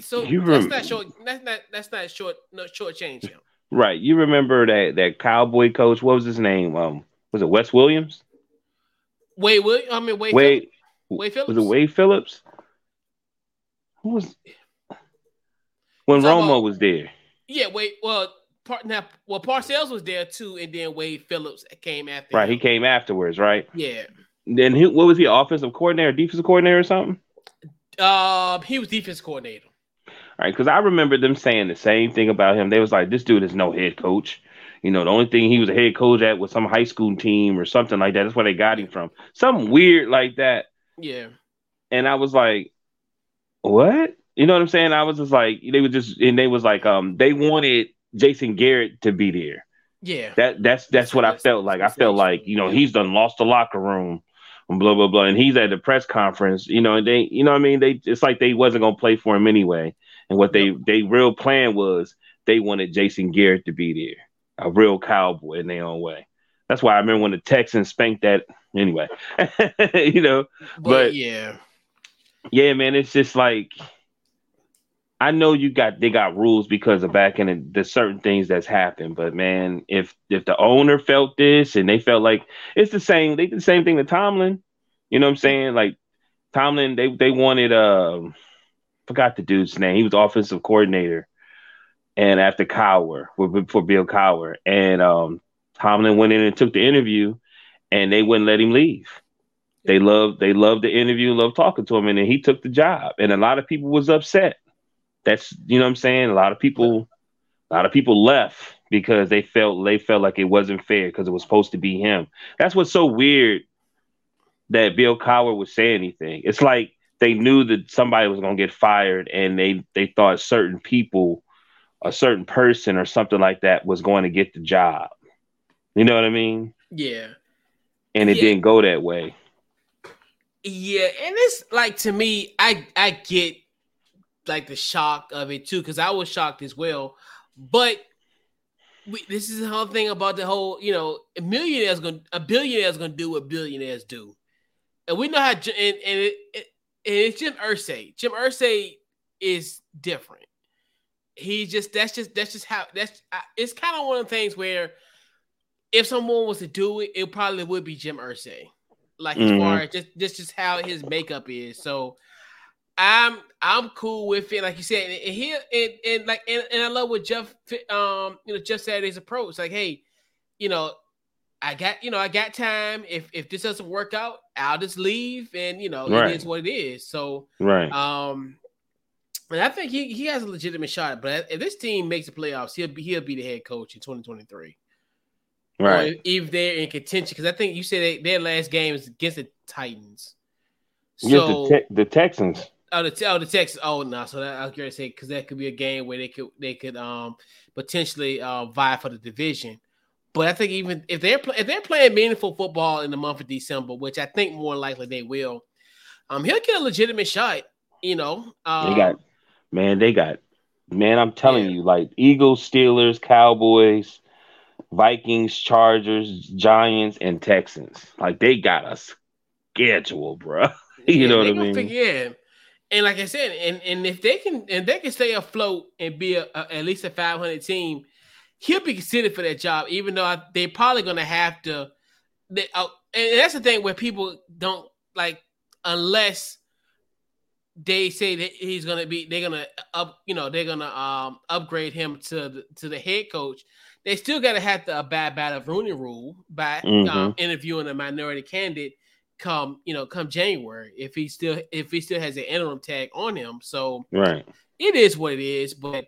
So you rem- that's not short. That's not. That's not short. No short change him. Right. You remember that that cowboy coach? What was his name? Um, was it Wes Williams? Wade. Will I mean Wade. Wade. Phillips? Wade Phillips. Was it Wade Phillips? Who was? when Romo about, was there. Yeah, wait. Well, part now, well, Parcells was there too, and then Wade Phillips came after. Right, him. he came afterwards, right? Yeah. Then he, what was he? Offensive coordinator, defensive coordinator, or something? Uh, he was defense coordinator. All right, because I remember them saying the same thing about him. They was like, "This dude is no head coach." You know, the only thing he was a head coach at was some high school team or something like that. That's where they got him from. Something weird like that. Yeah. And I was like, "What?" You know what I'm saying? I was just like, they were just, and they was like, um, they wanted Jason Garrett to be there. Yeah. That that's that's what I felt like. I felt like, you know, he's done lost the locker room and blah blah blah. And he's at the press conference, you know, and they, you know I mean? They it's like they wasn't gonna play for him anyway. And what they they real plan was they wanted Jason Garrett to be there, a real cowboy in their own way. That's why I remember when the Texans spanked that anyway. you know, but, but yeah. Yeah, man, it's just like I know you got they got rules because of back in the certain things that's happened, but man, if if the owner felt this and they felt like it's the same, they did the same thing to Tomlin. You know what I'm saying? Like Tomlin, they they wanted uh forgot the dude's name. He was offensive coordinator, and after Cowher for, Bill Cowher, and um Tomlin went in and took the interview, and they wouldn't let him leave. They loved they loved the interview, loved talking to him, and then he took the job. And a lot of people was upset that's you know what I'm saying. A lot of people, a lot of people left because they felt they felt like it wasn't fair because it was supposed to be him. That's what's so weird that Bill Cowher would say anything. It's like they knew that somebody was going to get fired, and they they thought certain people, a certain person or something like that was going to get the job. You know what I mean? Yeah. And it yeah. didn't go that way. Yeah, and it's like to me, I I get like the shock of it too, because I was shocked as well. But we, this is the whole thing about the whole, you know, a millionaire's gonna a billionaire's gonna do what billionaires do, and we know how. And, and, it, it, and it's Jim Irsay. Jim Irsay is different. He just that's just that's just how that's. It's kind of one of the things where if someone was to do it, it probably would be Jim Irsay. Like mm-hmm. as far as just just just how his makeup is. So I'm I'm cool with it, like you said, and here and, and like and, and I love what Jeff um you know Jeff Saturday's approach. Like, hey, you know, I got you know I got time. If if this doesn't work out, I'll just leave, and you know right. it is what it is. So right, um, and I think he he has a legitimate shot. But if this team makes the playoffs, he'll be he'll be the head coach in 2023. Right, or if they're in contention, because I think you said they, their last game is against the Titans. So the, te- the Texans. Oh, the oh the Texas. Oh no, so that, I was going to say because that could be a game where they could they could um potentially uh, vie for the division. But I think even if they're if they're playing meaningful football in the month of December, which I think more likely they will, um, he'll get a legitimate shot You know, um, they got man, they got man. I'm telling yeah. you, like Eagles, Steelers, Cowboys, Vikings, Chargers, Giants, and Texans. Like they got a schedule, bro. you yeah, know what I mean? yeah. And like I said, and, and if they can and they can stay afloat and be a, a, at least a 500 team, he'll be considered for that job. Even though I, they're probably gonna have to. They, uh, and that's the thing where people don't like unless they say that he's gonna be they're gonna up you know they're gonna um upgrade him to the, to the head coach they still gotta have to bad by of Rooney Rule by mm-hmm. um, interviewing a minority candidate come you know come January if he still if he still has an interim tag on him so right it is what it is but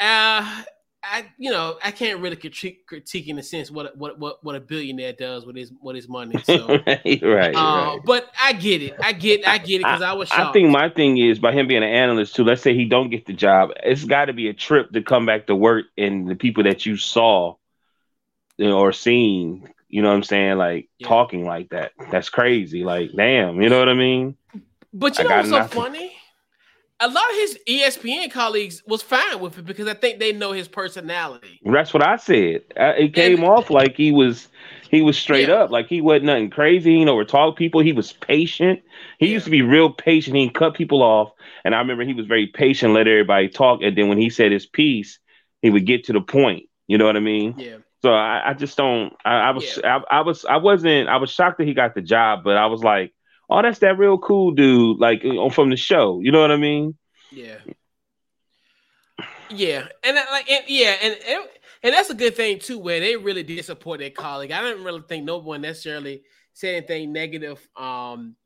uh I you know I can't really critique, critique in a sense what what what what a billionaire does with his with his money. So right, right, uh, right, But I get it. I get I get it because I, I, was. Shocked. I think my thing is by him being an analyst too. Let's say he don't get the job, it's got to be a trip to come back to work and the people that you saw, or seen. You know what I'm saying? Like yeah. talking like that. That's crazy. Like damn. You know what I mean? But you I know what's so funny? a lot of his ESPN colleagues was fine with it because I think they know his personality. That's what I said. It came and, off like he was he was straight yeah. up, like he wasn't nothing crazy. You know, or talk people. He was patient. He yeah. used to be real patient. He cut people off, and I remember he was very patient, let everybody talk, and then when he said his piece, he would get to the point. You know what I mean? Yeah. So I, I just don't. I, I was yeah. I, I was I wasn't I was shocked that he got the job, but I was like oh, that's that real cool dude, like uh, from the show. You know what I mean? Yeah. Yeah, and like, and, yeah, and, and and that's a good thing too, where they really did support their colleague. I didn't really think no one necessarily said anything negative, um,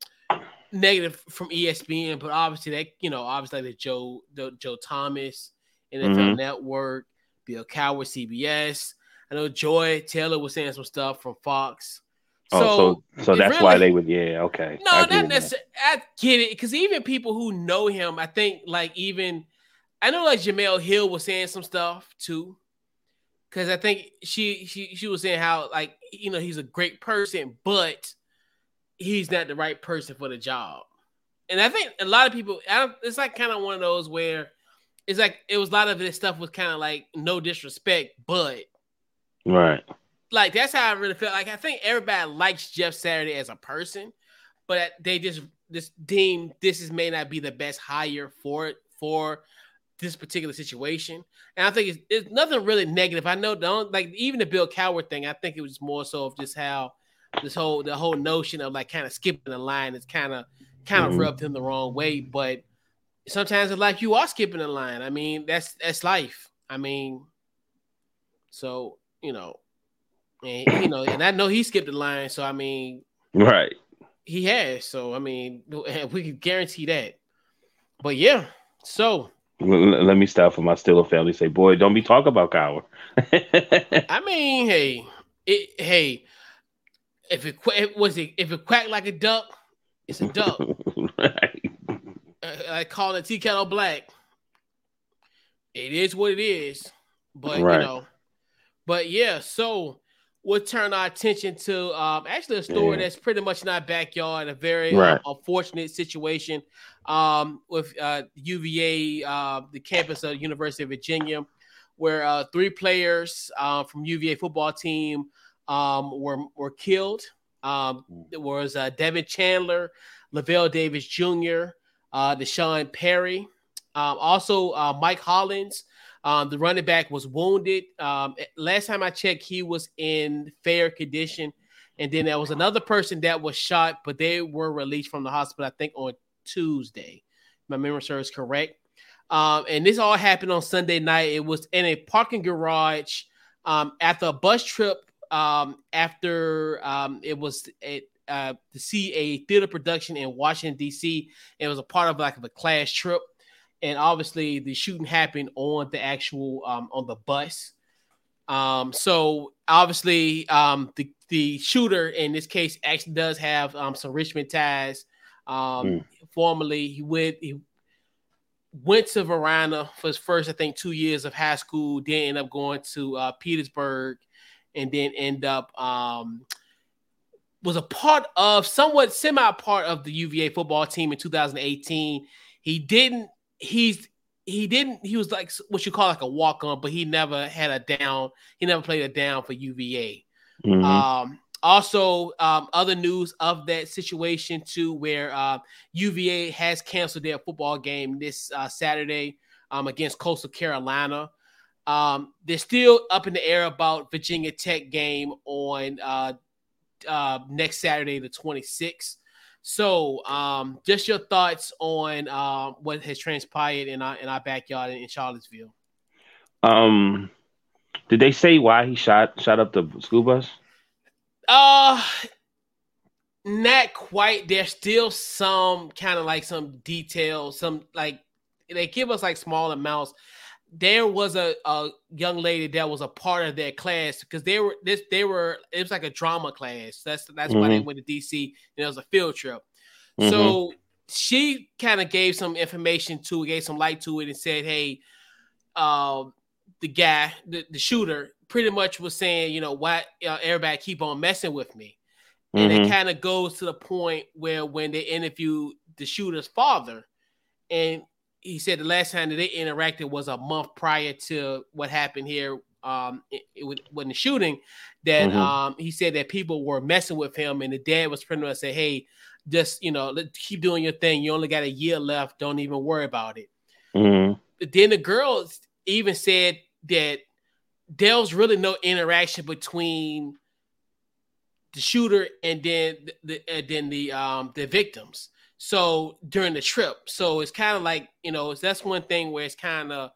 negative from ESPN, but obviously they, you know, obviously like the Joe, the Joe Thomas, NFL mm-hmm. Network, Bill Cowher, CBS. I know Joy Taylor was saying some stuff from Fox. Oh, so, so, so that's really, why they would, yeah, okay. No, not necessarily. I get it because even people who know him, I think, like even I know, like Jemele Hill was saying some stuff too, because I think she she she was saying how like you know he's a great person, but he's not the right person for the job. And I think a lot of people, it's like kind of one of those where it's like it was a lot of this stuff was kind of like no disrespect, but right like that's how I really felt. Like I think everybody likes Jeff Saturday as a person, but they just just deem this is may not be the best hire for it for this particular situation. And I think it's, it's nothing really negative. I know don't like even the Bill Cowher thing. I think it was more so of just how this whole the whole notion of like kind of skipping the line is kind of kind of mm-hmm. rubbed him the wrong way. But sometimes it's like you are skipping the line. I mean that's that's life. I mean, so you know and you know, and I know he skipped the line, so I mean, right, he has. So I mean, we can guarantee that. But yeah, so let me stop for my Steeler family. Say, boy, don't be talking about Cowher. I mean, hey, it, hey, if it, it was it if it quacked like a duck, it's a duck. right. Uh, I call it tea kettle black. It is what it is, but right. you know, but yeah. So we'll turn our attention to um, actually a story yeah. that's pretty much in our backyard, a very right. uh, unfortunate situation um, with uh, UVA, uh, the campus of the University of Virginia, where uh, three players uh, from UVA football team um, were were killed. Um, it was uh, Devin Chandler, Lavelle Davis Jr., uh, D'Sean Perry, um, also Mike Hollins. Um, the running back was wounded. Um, last time I checked, he was in fair condition. And then there was another person that was shot, but they were released from the hospital, I think, on Tuesday. My memory serves correct. Um, and this all happened on Sunday night. It was in a parking garage um, after a bus trip. Um, after um, it was a, uh, to see a theater production in Washington D.C. It was a part of like of a class trip and obviously the shooting happened on the actual um, on the bus. Um, so obviously um, the the shooter in this case actually does have um, some Richmond ties. Um, mm. Formerly, he went he went to Varina for his first, I think, two years of high school. Then end up going to uh, Petersburg, and then end up um, was a part of somewhat semi part of the UVA football team in 2018 he didn't. He's he didn't. He was like what you call like a walk on, but he never had a down. He never played a down for UVA. Mm-hmm. Um, also, um, other news of that situation too, where uh, UVA has canceled their football game this uh, Saturday um, against Coastal Carolina. Um, they're still up in the air about Virginia Tech game on uh, uh, next Saturday, the 26th. So, um, just your thoughts on uh, what has transpired in our in our backyard in, in Charlottesville. Um, did they say why he shot shot up the school bus? Uh, not quite. There's still some kind of like some details, some like they give us like small amounts there was a, a young lady that was a part of that class because they were this they were it was like a drama class. That's that's mm-hmm. why they mm-hmm. went to DC and it was a field trip. Mm-hmm. So she kind of gave some information to gave some light to it and said, Hey, uh, the guy, the, the shooter, pretty much was saying, you know, why uh, everybody keep on messing with me. And mm-hmm. it kind of goes to the point where when they interview the shooter's father, and he said the last time that they interacted was a month prior to what happened here um it, it when the shooting that mm-hmm. um he said that people were messing with him and the dad was pretty much say hey just you know keep doing your thing you only got a year left don't even worry about it mm-hmm. then the girls even said that there was really no interaction between the shooter and then the, the then the um the victims so during the trip, so it's kind of like you know, that's one thing where it's kind of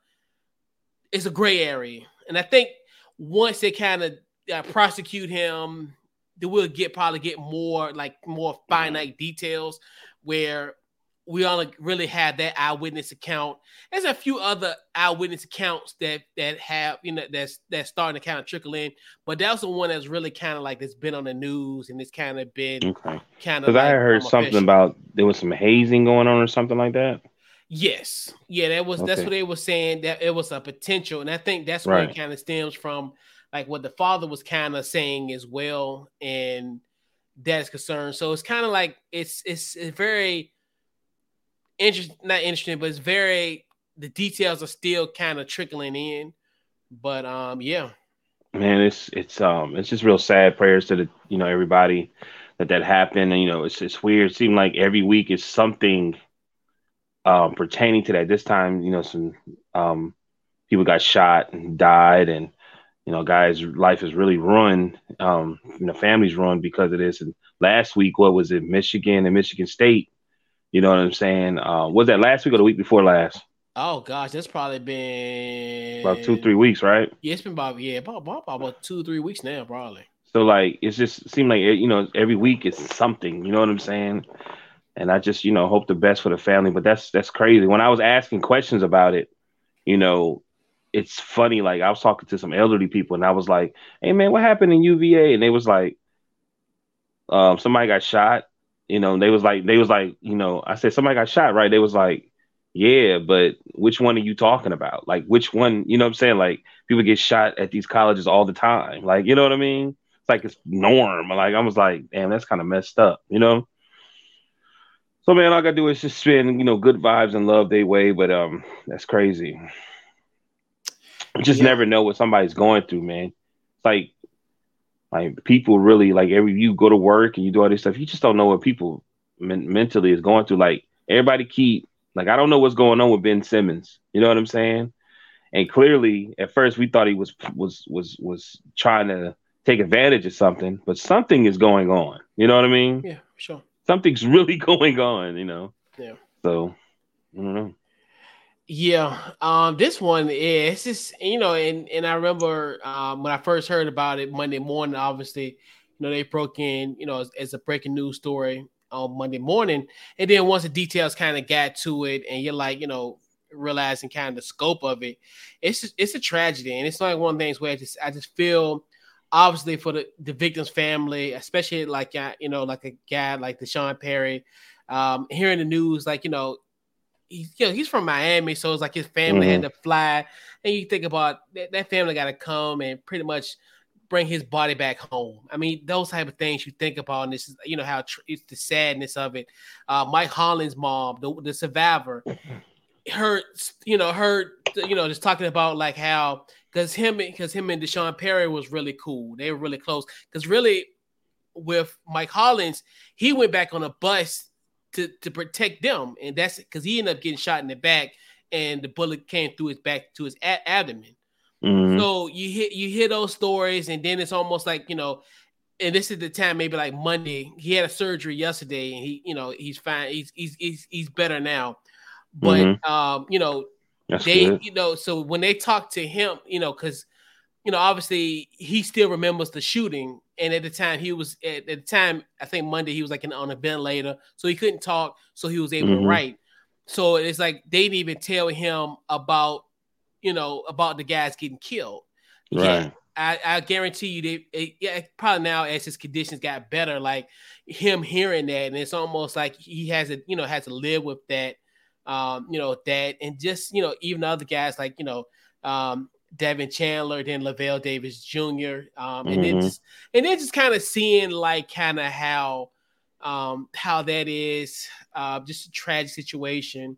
it's a gray area, and I think once they kind of uh, prosecute him, they will get probably get more like more finite details where we only really have that eyewitness account. There's a few other eyewitness accounts that that have you know that's that's starting to kind of trickle in, but that's the one that's really kind of like that's been on the news and it's kind of been okay. kind of. Because like I heard something about there was some hazing going on or something like that. Yes, yeah, that was okay. that's what they were saying that it was a potential, and I think that's where right. it kind of stems from, like what the father was kind of saying as well, and that is concerned. So it's kind of like it's it's, it's very interesting, not interesting, but it's very the details are still kind of trickling in. But um, yeah. Man, it's it's um it's just real sad. Prayers to the you know everybody that that happened. And you know it's it's weird. It seemed like every week is something um pertaining to that. This time, you know, some um people got shot and died, and you know, guys' life is really ruined. Um, you know, families ruined because of this. And last week, what was it? Michigan and Michigan State you know what I'm saying? Uh, was that last week or the week before last? Oh gosh, that's probably been about two, three weeks, right? Yeah, it's been about yeah, about, about, about two, three weeks now, probably. So like, it's just seemed like you know every week is something. You know what I'm saying? And I just you know hope the best for the family. But that's that's crazy. When I was asking questions about it, you know, it's funny. Like I was talking to some elderly people, and I was like, "Hey man, what happened in UVA?" And they was like, um, "Somebody got shot." You know, they was like, they was like, you know, I said somebody got shot, right? They was like, yeah, but which one are you talking about? Like, which one? You know what I'm saying? Like, people get shot at these colleges all the time. Like, you know what I mean? It's like it's norm. Like, I was like, damn, that's kind of messed up, you know? So, man, all I gotta do is just spend, you know, good vibes and love their way. But um, that's crazy. You just yeah. never know what somebody's going through, man. It's like like people really like every you go to work and you do all this stuff, you just don't know what people men- mentally is going through. Like everybody keep like I don't know what's going on with Ben Simmons. You know what I'm saying? And clearly, at first we thought he was was was was trying to take advantage of something, but something is going on. You know what I mean? Yeah, sure. Something's really going on. You know. Yeah. So I don't know. Yeah, um, this one is just you know, and and I remember um, when I first heard about it Monday morning. Obviously, you know they broke in, you know, as, as a breaking news story on Monday morning, and then once the details kind of got to it, and you're like, you know, realizing kind of the scope of it, it's just, it's a tragedy, and it's like one of the things where I just I just feel obviously for the the victim's family, especially like you know, like a guy like D'Sean Perry, um, hearing the news, like you know, he's you know, he's from Miami, so it's like his family mm-hmm. had to fly. And you think about that, that family got to come and pretty much bring his body back home. I mean, those type of things you think about, and this is you know how tr- it's the sadness of it. Uh, Mike Hollins' mom, the, the survivor, her you know her you know just talking about like how because him because him and D'Sean Perry was really cool. They were really close because really with Mike Hollins, he went back on a bus to to protect them, and that's because he ended up getting shot in the back, and the bullet came through his back to his a- abdomen. Mm-hmm. So you hit you hear those stories, and then it's almost like you know, and this is the time maybe like Monday. He had a surgery yesterday, and he you know he's fine. He's he's he's, he's better now, but mm-hmm. um you know That's they good. you know so when they talk to him, you know because you know obviously he still remembers the shooting, and at the time he was at, at the time I think Monday he was like in, on a ventilator, so he couldn't talk, so he was able mm-hmm. to write. So it's like they didn't even tell him about you know, about the guys getting killed. Right. Yeah, I, I guarantee you, they it, yeah, probably now as his conditions got better, like him hearing that, and it's almost like he has to, you know, has to live with that, um, you know, that, and just you know, even other guys like you know, um, Devin Chandler, then Lavelle Davis Jr., um, mm-hmm. and then just and then just kind of seeing like kind of how um how that is uh just a tragic situation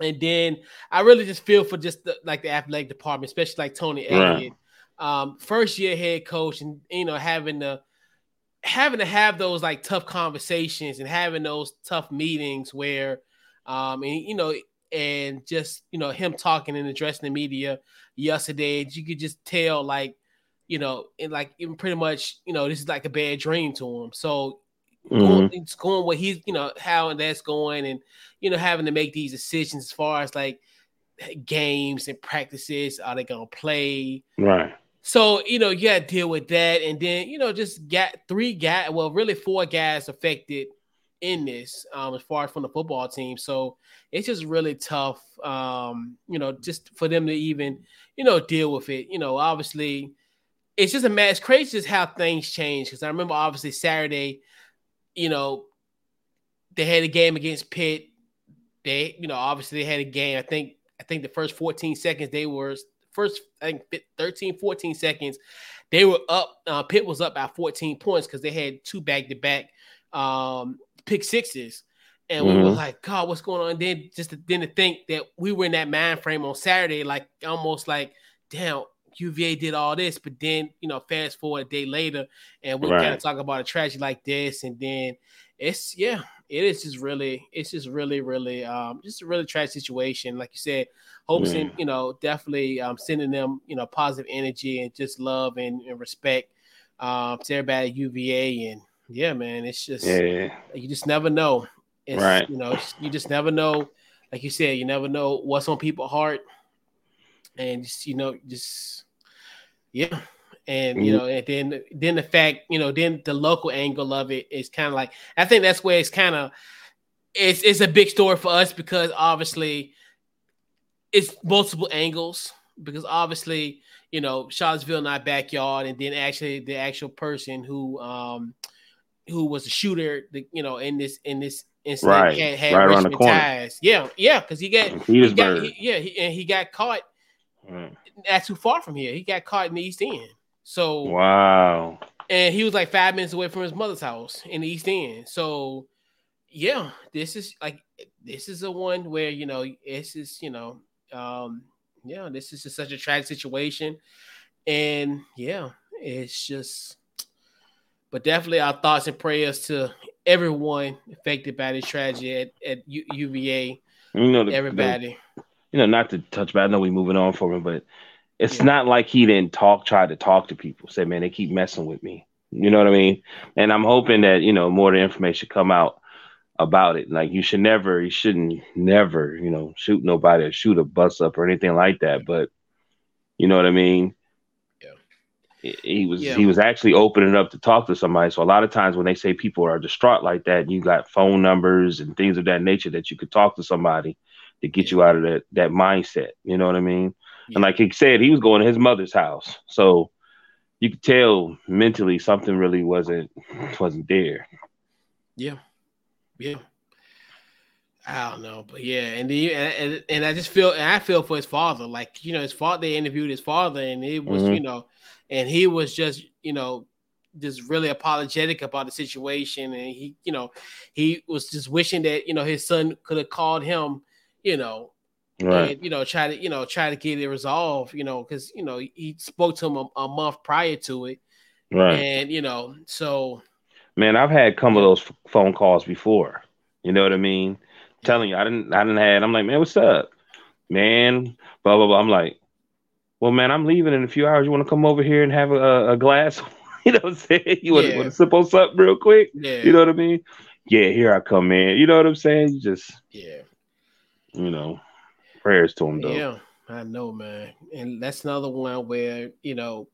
and then I really just feel for just the, like the athletic department, especially like Tony Elliott, right. um, first year head coach, and you know having to having to have those like tough conversations and having those tough meetings where, um, and you know, and just you know him talking and addressing the media yesterday, you could just tell like, you know, and like even pretty much, you know, this is like a bad dream to him. So mm-hmm. going, going what he's, you know, how and that's going, and you know, having to make these decisions as far as like games and practices. Are they gonna play? Right. So you know, you got to deal with that, and then you know, just got three guys. Well, really four guys affected in this um, as far as from the football team. So it's just really tough, um, you know, just for them to even, you know, deal with it. You know, obviously, it's just a mess. Crazy just how things change. Because I remember, obviously, Saturday, you know, they had a game against Pitt. They, you know, obviously they had a game. I think, I think the first 14 seconds they were first, I think 13, 14 seconds, they were up. Uh, Pitt was up by 14 points because they had two back to back um pick sixes. And mm-hmm. we were mm-hmm. like, God, what's going on? And then just to, then to think that we were in that mind frame on Saturday, like almost like, damn, UVA did all this, but then you know, fast forward a day later, and we right. kind of talk about a tragedy like this, and then it's yeah, it is just really, it's just really, really, um, just a really tragic situation. Like you said, hopes and you know, definitely um, sending them you know positive energy and just love and, and respect um, to everybody at UVA, and yeah, man, it's just yeah. you just never know. It's, right. You know, you just never know. Like you said, you never know what's on people's heart, and just you know, just yeah. And you mm-hmm. know, and then then the fact, you know, then the local angle of it is kind of like I think that's where it's kind of it's it's a big story for us because obviously it's multiple angles because obviously you know Charlottesville not backyard and then actually the actual person who um who was a shooter the, you know in this in this incident right. had, had right Richmond ties yeah yeah because he got, he got he, yeah he, and he got caught mm. not too far from here he got caught in the East End so wow, and he was like five minutes away from his mother's house in the East End. So yeah, this is like this is a one where you know this is you know um yeah this is just such a tragic situation, and yeah, it's just. But definitely, our thoughts and prayers to everyone affected by this tragedy at, at U- UVA. You know, the, everybody. The, you know, not to touch, but I know we're moving on from him, but it's yeah. not like he didn't talk, try to talk to people. Say, man, they keep messing with me. You know what I mean? And I'm hoping that you know more of the information come out about it. Like you should never, you shouldn't never, you know, shoot nobody or shoot a bus up or anything like that. But you know what I mean? Yeah. He was yeah. he was actually opening up to talk to somebody. So a lot of times when they say people are distraught like that, you got phone numbers and things of that nature that you could talk to somebody to get you out of that that mindset. You know what I mean? And like he said, he was going to his mother's house. So you could tell mentally something really wasn't wasn't there. Yeah. Yeah. I don't know, but yeah, and the and, and I just feel and I feel for his father. Like you know, his father they interviewed his father, and it was mm-hmm. you know, and he was just you know just really apologetic about the situation, and he you know he was just wishing that you know his son could have called him, you know. Right. And, you know, try to you know try to get it resolved, you know, because you know he spoke to him a, a month prior to it, Right. and you know, so Man, I've had come of those phone calls before. You know what I mean? Telling you, I didn't, I didn't had. I'm like, man, what's up, man? Blah blah blah. I'm like, well, man, I'm leaving in a few hours. You want to come over here and have a, a glass? you know what I'm saying? You want, Yeah. want to sip on something real quick? yeah, You know what I mean? Yeah, here I come, in. You know what I'm saying? You just, yeah. you know, prayers to him though. Yeah, I know, man. And that's another one where, you know,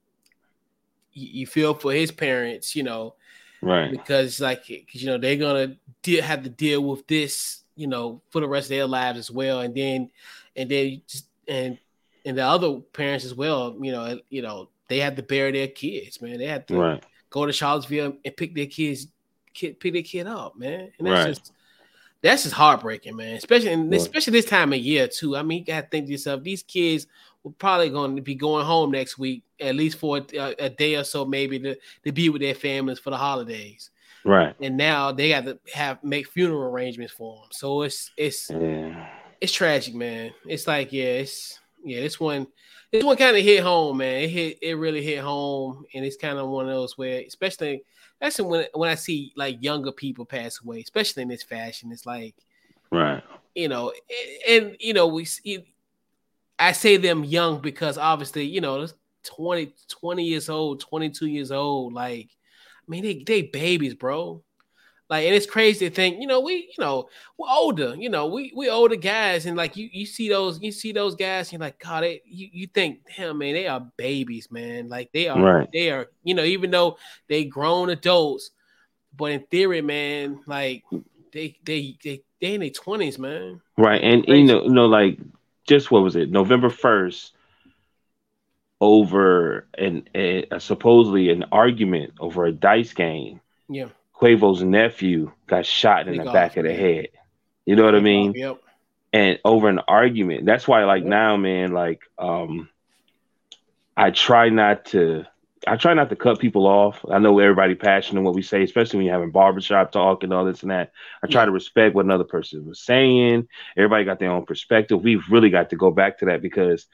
you, you feel for his parents, you know, Right. because like, cause, you know, they're gonna de- have to deal with this, you know, for the rest of their lives as well. And then, and then just and and the other parents as well, you know, you know, they had to bury their kids, man. They had to Right. go to Charlottesville and pick their kids, kid, pick their kid up, man. And that's Right. just that's just heartbreaking, man. Especially Right. especially this time of year too. I mean, you gotta think to yourself, these kids were probably going to be going home next week, at least for a, a day or so, maybe to, to be with their families for the holidays. Right. And now they got to have make funeral arrangements for them. So it's it's Yeah. it's tragic, man. It's like yeah, it's yeah, this one this one kind of hit home, man. It hit it really hit home, and it's kind of one of those where, especially that's when when I see like younger people pass away, especially in this fashion, it's like Right. you know, and, and you know we see. I say them young because obviously you know 20, 20 years old, twenty two years old, like I mean they they babies, bro. Like, and it's crazy to think, you know, we, you know, we're older, you know, we we older guys, and like you you see those, you see those guys, and you're like, God, they, you you think, damn, man, they are babies, man. Like they are, Right. they are, you know, even though they grown adults, but in theory, man, like they they they they in their twenties, man. Right. And Crazy. you know, you know, like just what was it? November first over an a, a supposedly an argument over a dice game. Yeah, Quavo's nephew got shot in Big the off, back of the head. You know what I mean? Yep. and over an argument. That's why, like Yep. now, man, like um, I try not to. I try not to cut people off. I know everybody passionate in what we say, especially when you're having barbershop talk and all this and that. I try to respect what another person was saying. Everybody got their own perspective. We've really got to go back to that because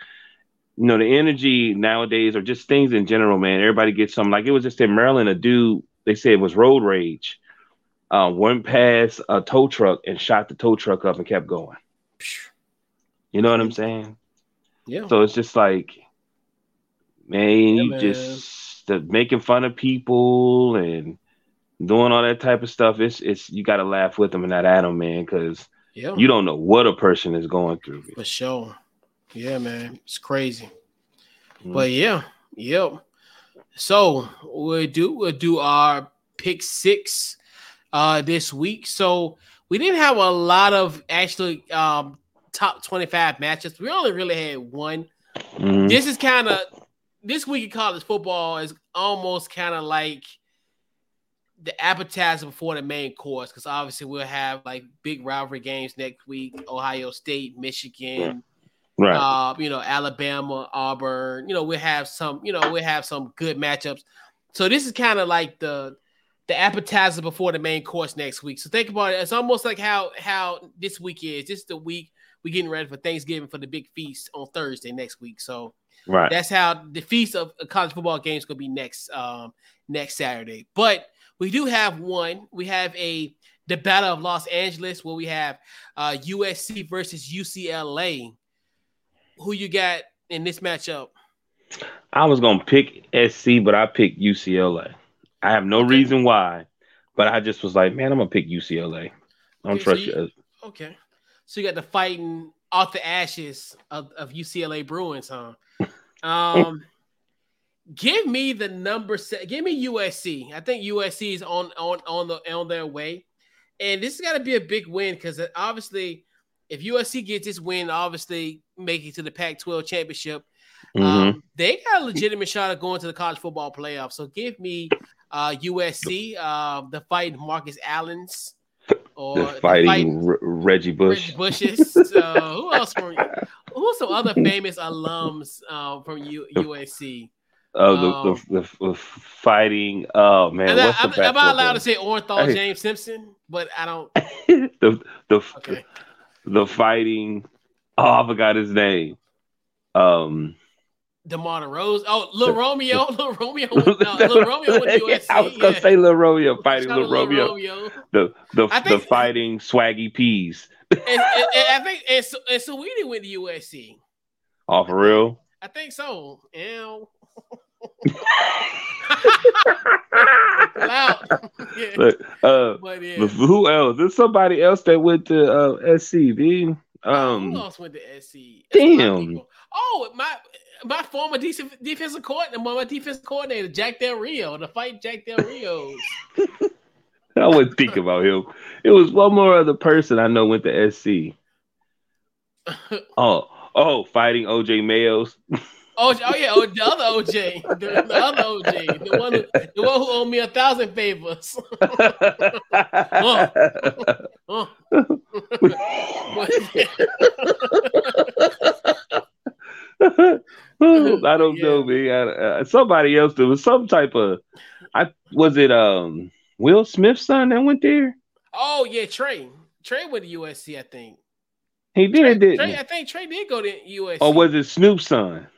you know the energy nowadays or just things in general, man. Everybody gets something like it was just in Maryland, a dude they said it was road rage. Uh, went past a tow truck and shot the tow truck up and kept going. You know what I'm saying? Yeah. So it's just like, man, you man. just the making fun of people and doing all that type of stuff. It's it's you got to laugh with them and not at them, man, because yeah. you don't know what a person is going through. For sure. Yeah, man. It's crazy. Mhm. But yeah, yep. So we'll do we'll do our pick six uh this week. So we didn't have a lot of actually um top 25 matchups. We only really had one. Mhm. This is kind of this week in college football is almost kind of like the appetizer before the main course because obviously we'll have like big rivalry games next week ohio state michigan Right. uh, you know, Alabama, Auburn. You know, we have some, you know, we have some good matchups. So this is kind of like the the appetizer before the main course next week. So think about it. It's almost like how how this week is. This is the week we're getting ready for Thanksgiving for the big feast on Thursday next week. So right. that's how the feast of college football games gonna be next um next Saturday. But we do have one. We have a the Battle of Los Angeles where we have uh USC versus UCLA. Who you got in this matchup? I was gonna pick SC, but I picked UCLA. I have no Okay. reason why, but I just was like, man, I'm gonna pick UCLA. I don't Okay, so trust you- you. Okay. So you got the fighting off the ashes of, of UCLA Bruins, huh? Um give me the number se- give me USC. I think USC is on on on the on their way. And this has got to be a big win because obviously if USC gets this win, obviously making it to the Pac-12 championship, Mhm. um, they got a legitimate shot of going to the college football playoff. So give me uh, USC, uh, the fighting Marcus Allen's or the fighting, R- Reggie Bush. Reggie Bushes. uh, who else from who's some other famous alums uh, from U- USC? Oh, the, um, the, the, the, fighting. Oh man, what's I, the am I allowed to say Orenthal hey. James Simpson? But I don't. the the okay. the fighting. Oh, I forgot his name. Um, DeMar Rose. Oh, Lil Romeo. Lil Romeo. Went, no, Lil Romeo to USC. I was gonna yeah. say Lil Romeo fighting Lil Romeo. Romeo. The the think, the fighting Swaggy P's. and, and, and, I think it's and Saweetie went to USC. Oh, for real? I think so. Yeah. yeah. Uh, but yeah. who else? There's somebody else that went to uh, SCB. Um, who else went to SC? Damn. Oh, my my former defensive coordinator, my defensive coordinator, Jack Del Rio, to fight Jack Del Rio. I wouldn't think about him. It was one more other person I know went to SC. oh, oh, fighting OJ Mayos. Oh, oh yeah, oh, the other OJ, the, the, other OJ, the one, who, the one who owed me a thousand favors. oh. Oh. I don't yeah. know, man. I, uh, somebody else. There was some type of. I was it. Um, Will Smith's son that went there. Oh yeah, Trey. Trey went to USC, I think. He did, Trey, didn't Trey, I think Trey did go to USC. Or was it Snoop's son?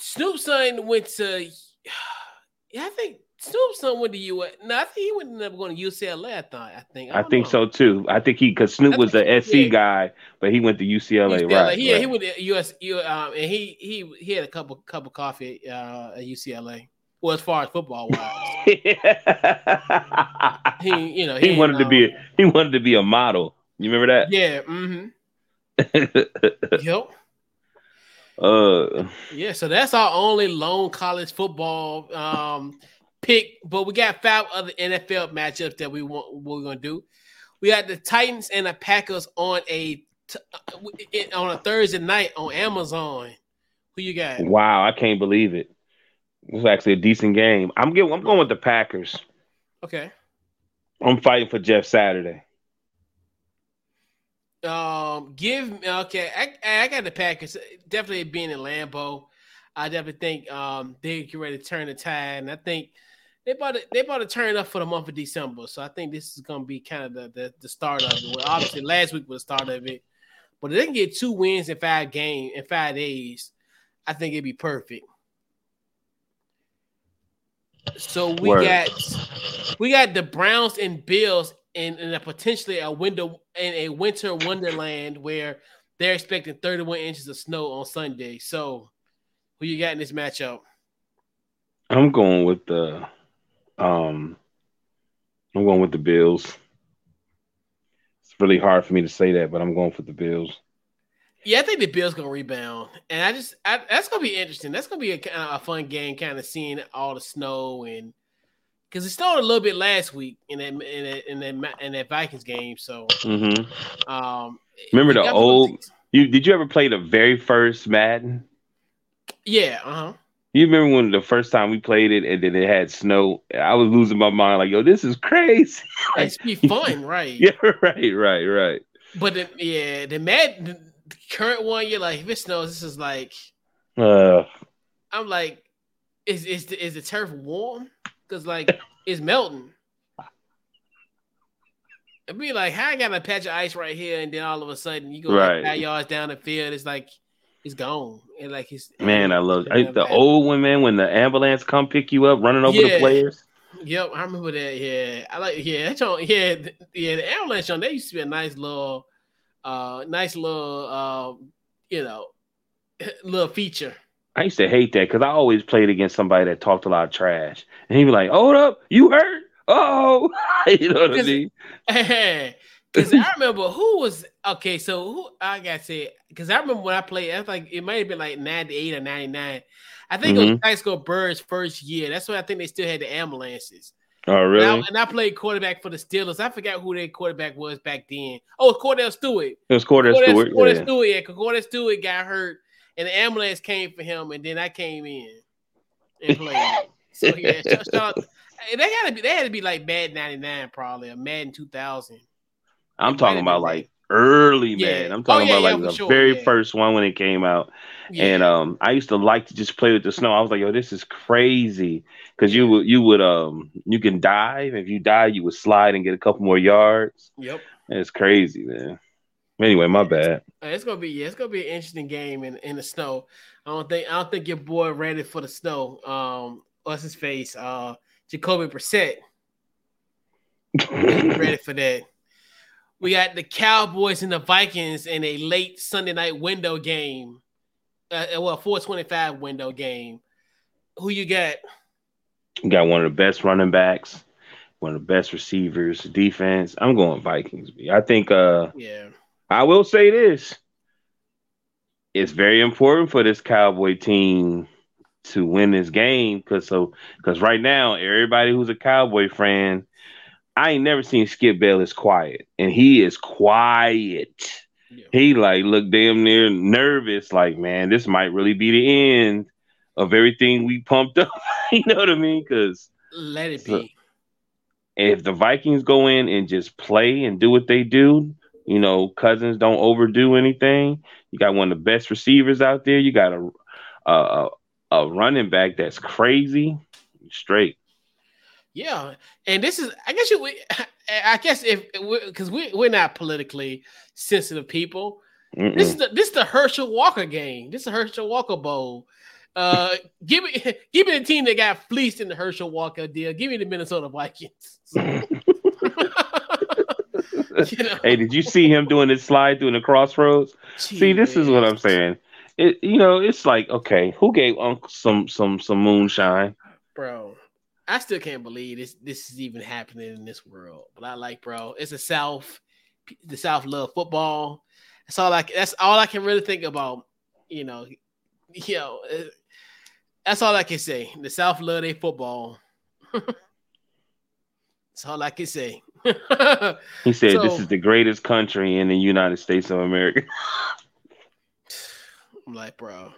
Snoop's son went to. Yeah, I think Snoop son went to US. No, I think he end up going to UCLA. I thought. I think. I, I think know. so too. I think he because Snoop was the SC yeah. guy, but he went to UCLA. UCLA. Right. Yeah, right. he went to US. Um, and he he he had a couple cup of coffee uh, at UCLA. Well, as far as football wise, he you know he, he wanted to be a, he wanted to be a model. You remember that? Yeah. Mm-hmm. yep. Uh, yeah, so that's our only lone college football um pick, but we got five other NFL matchups that we want we're gonna do. We got the Titans and the Packers on a uh, on a Thursday night on Amazon. Who you got? Wow, I can't believe it. It was actually a decent game. I'm getting, I'm going with the Packers. Okay. I'm fighting for Jeff Saturday. Um, give okay. I I got the Packers definitely being in Lambeau. I definitely think um they get ready to turn the tide, and I think they about to, they about to turn up for the month of December. So I think this is gonna be kind of the the, the start of it. Well, obviously last week was the start of it, but if they can get two wins in five games in five days, I think it'd be perfect. So we Word. got we got the Browns and Bills in, in a potentially a window in a winter wonderland where they're expecting 31 inches of snow on Sunday. So who you got in this matchup? I'm going with the um I'm going with the Bills. It's really hard for me to say that, but I'm going for the Bills. Yeah, I think the Bills gonna rebound, and I just I, that's gonna be interesting. That's gonna be a, a fun game, kind of seeing all the snow and because it snowed a little bit last week in that in that in that, in that Vikings game. So, mm-hmm. um, remember the old? You did you ever play the very first Madden? Yeah. Uh huh. You remember when the first time we played it and then it had snow? I was losing my mind, like, yo, this is crazy. It's be fun, right? yeah, right, right, right. But the, yeah, the Madden current one, you're like, if it snows, this is like, uh, I'm like, is is the, is the turf warm? Because like it's melting. It'd be like, how I got a patch of ice right here, and then all of a sudden you go right. like yards down the field, it's like it's gone. And like he's man, I love I, the old one, man. When the ambulance come pick you up, running over yeah. the players. Yep, I remember that. Yeah, I like. Yeah, that's on. Yeah, yeah. The ambulance on. They used to be a nice little uh, nice little, uh, you know, little feature. I used to hate that because I always played against somebody that talked a lot of trash, and he'd be like, "Hold up, you hurt? Oh, you know what I mean?" Because I remember who was okay. So who I gotta say because I remember when I played, I like it might have been like ninety eight or ninety nine. I think mm-hmm. it was mm-hmm. high school birds first year. That's why I think they still had the ambulances. Oh, really? And I, and I, played quarterback for the Steelers. I forgot who their quarterback was back then. Oh, it was Kordell Stewart. It was Kordell, Kordell Stewart. Kordell yeah. Stewart, yeah. Kordell Stewart got hurt, and the ambulance came for him, and then I came in and played. so yeah, they had to be. They had to be like Madden '99, probably, or Madden 2000. I'm talking about like early, Yeah. man. I'm Oh, talking yeah, about like for the sure, very yeah. first one when it came out. Yeah. And um, I used to like to just play with the snow. I was like, yo, this is crazy because you would you would um you can dive. If you dive, you would slide and get a couple more yards. yep. It's crazy, man. Anyway, my bad. Uh, It's gonna be yeah, it's gonna be an interesting game in, in the snow. I don't think I don't think your boy ready for the snow. Um, what's his face? Uh, Jacoby Brissett ready for that. We got the Cowboys and the Vikings in a late Sunday night window game. Uh, well, four twenty five window game. Who you got? You got one of the best running backs, one of the best receivers, defense. I'm going Vikings. I think uh Yeah, I will say this. It's very important for this Cowboy team to win this game because so because right now everybody who's a Cowboy fan, I ain't never seen Skip Bayless quiet, and he is quiet. yeah. He like look damn near nervous, like man, this might really be the end of everything we pumped up. you know what I mean? Because Let it So- be. if the Vikings go in and just play and do what they do, you know, Cousins don't overdo anything. You got one of the best receivers out there. You got a a, a running back that's crazy, straight. Yeah, and this is I guess you. we- I guess if because we we're not politically sensitive people. Mm-mm. This is the this is the Herschel Walker game. This is the Herschel Walker Bowl. Uh, give me give me the team that got fleeced in the Herschel Walker deal. Give me the Minnesota Vikings. You know? hey, did you see him doing his slide through the crossroads? See, this is what I'm saying. It, you know, it's like okay, who gave Uncle some some some moonshine? bro. I still can't believe this this is even happening in this world. But I like, bro. It's the South. The South love football. That's all I. That's all I can really think about. You know, you know. That's all I can say. The South love their football. that's all I can say. He said, "This is the greatest country in the United States of America." I'm like, bro.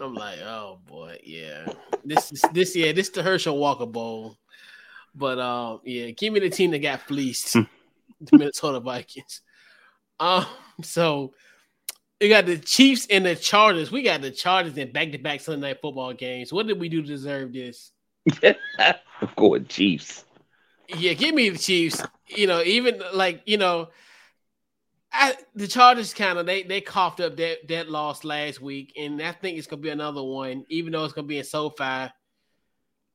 I'm like, oh boy, yeah. This is this yeah, this the Herschel Walker Bowl. But um, yeah, give me the team that got fleeced, the Minnesota Vikings. Um, so you got the Chiefs and the Chargers. We got the Chargers in back-to-back Sunday night football games. What did we do to deserve this? I'm going Chiefs. Yeah, give me the Chiefs. You know, even like you know, I, the Chargers kind of they they coughed up that that loss last week, and I think it's gonna be another one, even though it's gonna be in SoFi.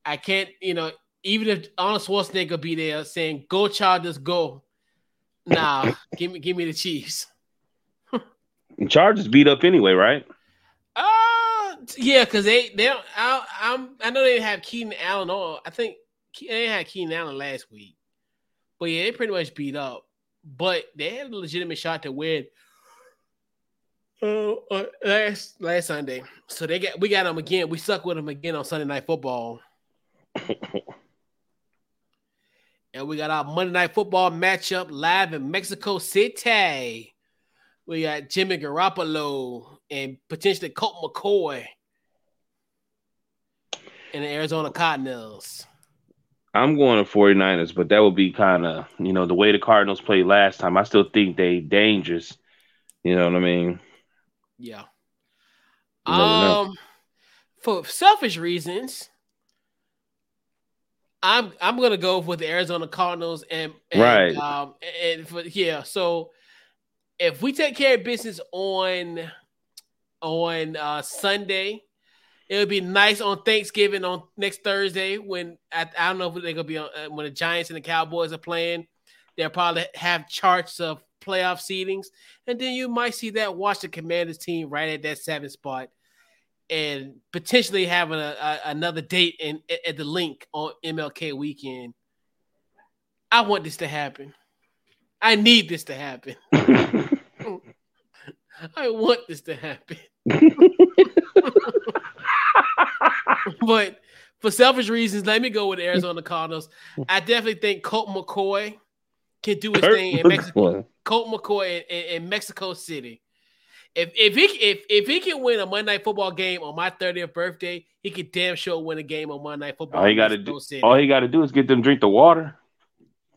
I can't, you know, even if Arnold Schwarzenegger be there saying "Go Chargers, go," nah, give me give me the Chiefs. Chargers beat up anyway, right? Uh yeah, because they they don't. I, I'm I know they have Keenan Allen or I think they had Keenan Allen last week, but yeah, they pretty much beat up. But they had a legitimate shot to win. Uh, uh, last last Sunday, so they got we got them again. We suck with them again on Sunday Night Football, and we got our Monday Night Football matchup live in Mexico City. We got Jimmy Garoppolo and potentially Colt McCoy and the Arizona Cardinals. I'm going to 49ers, but that would be kind of, you know, the way the Cardinals played last time. I still think they dangerous. You know what I mean? Yeah. You never know. Um, for selfish reasons, I'm I'm gonna go with the Arizona Cardinals and, and Right. um and for yeah. So if we take care of business on on uh Sunday, it would be nice on Thanksgiving on next Thursday when I, I don't know if they're gonna be on uh, when the Giants and the Cowboys are playing. They'll probably have charts of playoff seedings, and then you might see that Washington Commanders team right at that seventh spot, and potentially having a, a- another date in at the Linc on MLK weekend. I want this to happen. I need this to happen. I want this to happen. but for selfish reasons, let me go with Arizona Cardinals. I definitely think Colt McCoy can do his thing in Mexico. Colt McCoy in, in, in Mexico City. If if he if if he can win a Monday Night Football game on my 30th birthday, he could damn sure win a game on Monday Night Football. all he got to do, City. all he got to do is get them drink the water.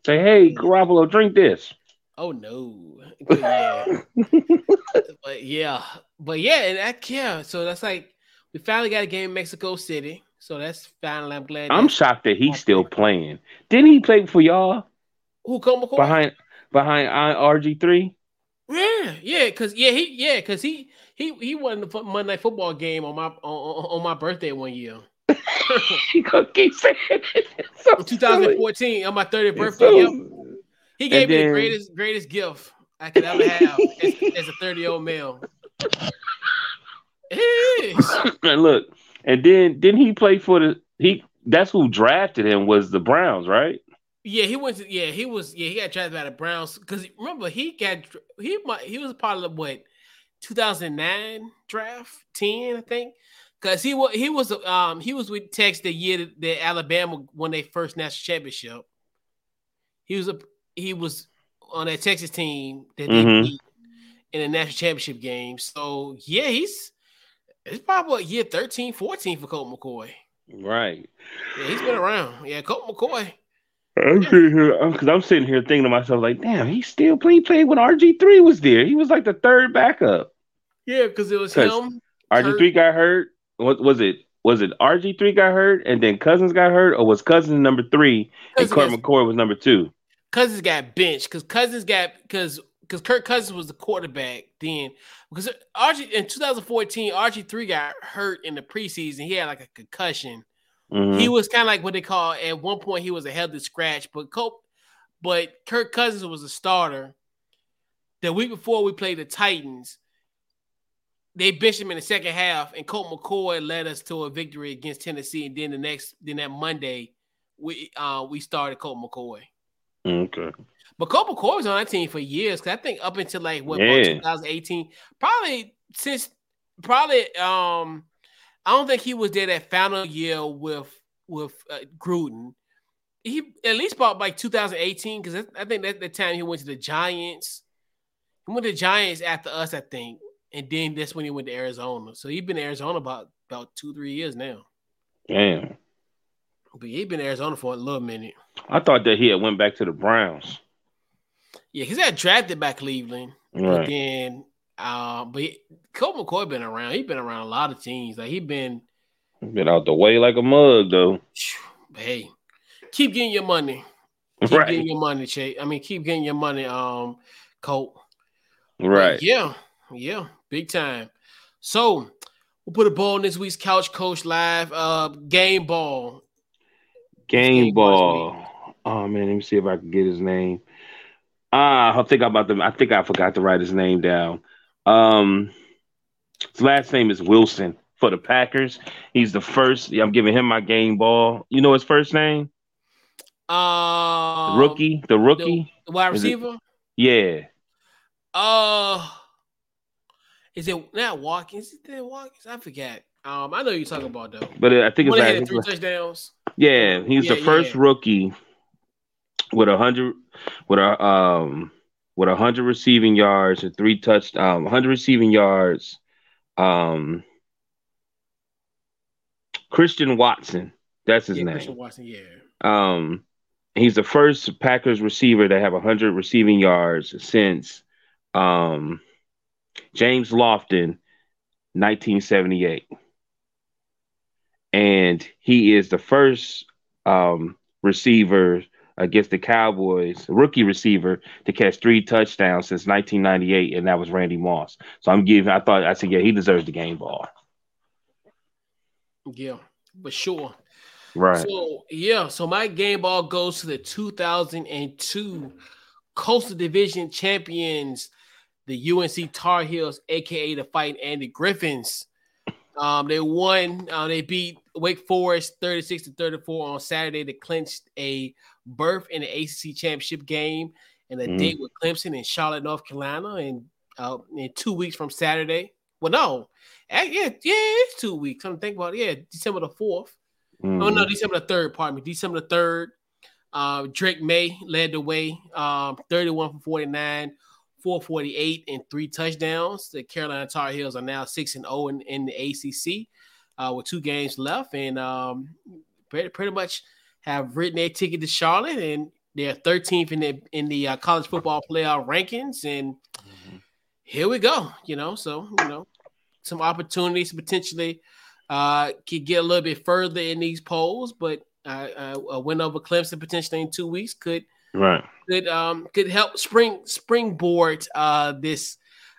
Say, hey, Garoppolo, drink this. Oh no. But yeah. but yeah. But yeah, and that yeah. So that's like we finally got a game in Mexico City. So that's finally I'm glad. I'm shocked that he's still playing. Didn't he play for y'all? Who come behind behind uh, RG three? Yeah, yeah, cause yeah, he yeah, cause he he he won the Monday Night Football game on my on, on my birthday one year. he gonna keep saying it. So 2014 silly. on my 30th birthday. Yep. He gave me the greatest greatest gift I could ever have as, as, a 30 year old male. and look, and then didn't he play for the he? That's who drafted him was the Browns, right? Yeah, he went to yeah he was yeah he got drafted by the Browns because remember he got he he was part of the what 2009 draft 10 I think because he was he was um he was with Texas the year that Alabama won their first national championship. He was a he was on that Texas team that they mm-hmm. beat in the national championship game. So yeah, he's it's probably year 13, 14 for Colt McCoy. Right. Yeah, he's been around. Yeah, Colt McCoy. I'm sitting here because I'm sitting here thinking to myself, like, damn, he still played played when RG three was there. He was like the third backup. Yeah, because it was him. RG three got hurt. What was it? Was it RG three got hurt and then Cousins got hurt, or was Cousins number three and Colt McCoy was number two? Cousins got benched because Cousins got because because Kirk Cousins was the quarterback then. Because RG in 2014, RG three got hurt in the preseason. He had like a concussion. Mm-hmm. He was kind of like what they call at one point he was a healthy scratch, but Cope, but Kirk Cousins was a starter. The week before we played the Titans, they benched him in the second half, and Colt McCoy led us to a victory against Tennessee. And then the next, then that Monday, we uh we started Colt McCoy. Okay. But Colt McCoy was on that team for years. Cause I think up until like what yeah. 2018, probably since probably um I don't think he was there that final year with with uh, Gruden. He at least bought like 2018 because I think that's the time he went to the Giants. He went to the Giants after us, I think, and then that's when he went to Arizona. So he's been in Arizona about about two three years now. Damn. But he's been in Arizona for a little minute. I thought that he had went back to the Browns. Yeah, he's got drafted by Cleveland. Right. But then uh, but he, Colt McCoy been around. He been around a lot of teams. Like he been been out the way like a mug though. Hey, keep getting your money. Keep right. getting your money, Chase. I mean, keep getting your money, um, Colt. Right. But yeah, yeah, big time. So we'll put a ball in this week's Couch Coach Live. Uh, game ball. Game, game ball. ball oh man, let me see if I can get his name. Ah, I think about them. I think I forgot to write his name down. Um, his last name is Wilson for the Packers. He's the first. I'm giving him my game ball. You know his first name? The rookie, the rookie, the wide receiver. Yeah. Uh, is it not Watkins? Is it Watkins? I forget. Um, I know you're talking about though. But I think it's like, three touchdowns. Yeah, he's yeah, the first yeah. rookie with a hundred with a um with a 100 receiving yards and three touch um 100 receiving yards um Christian Watson. That's his yeah, name. Christian Watson yeah. Um he's the first Packers receiver to have 100 receiving yards since um James Lofton 1978 and he is the first um receiver against the Cowboys, rookie receiver, to catch three touchdowns since 1998, and that was Randy Moss. So I'm giving. I thought I said, yeah, he deserves the game ball. Yeah, but sure. Right. So yeah, so my game ball goes to the 2002 Coastal Division champions, the UNC Tar Heels, aka the Fighting Andy Griffins. Um, they won. Uh, they beat Wake Forest 36 to 34 on Saturday to clinch a berth in the ACC championship game and a mm. date with Clemson in Charlotte, North Carolina, in uh, in two weeks from Saturday. Well, no, yeah, yeah, it's two weeks. I'm thinking about it. yeah, December the fourth. Mm. Oh no, mm-hmm. December the third. Pardon me, December the third. Uh, Drake Maye led the way, um, 31 for 49, 448, and three touchdowns. The Carolina Tar Heels are now 6 and 0 in, in the ACC uh, with two games left, and um, pretty, pretty much have written their ticket to Charlotte, and They're 13th in the in the uh, college football playoff rankings, and mm-hmm. here we go. You know, so you know, some opportunities potentially uh, could get a little bit further in these polls, but uh, uh, a win over Clemson potentially in two weeks could right could um could help spring springboard uh this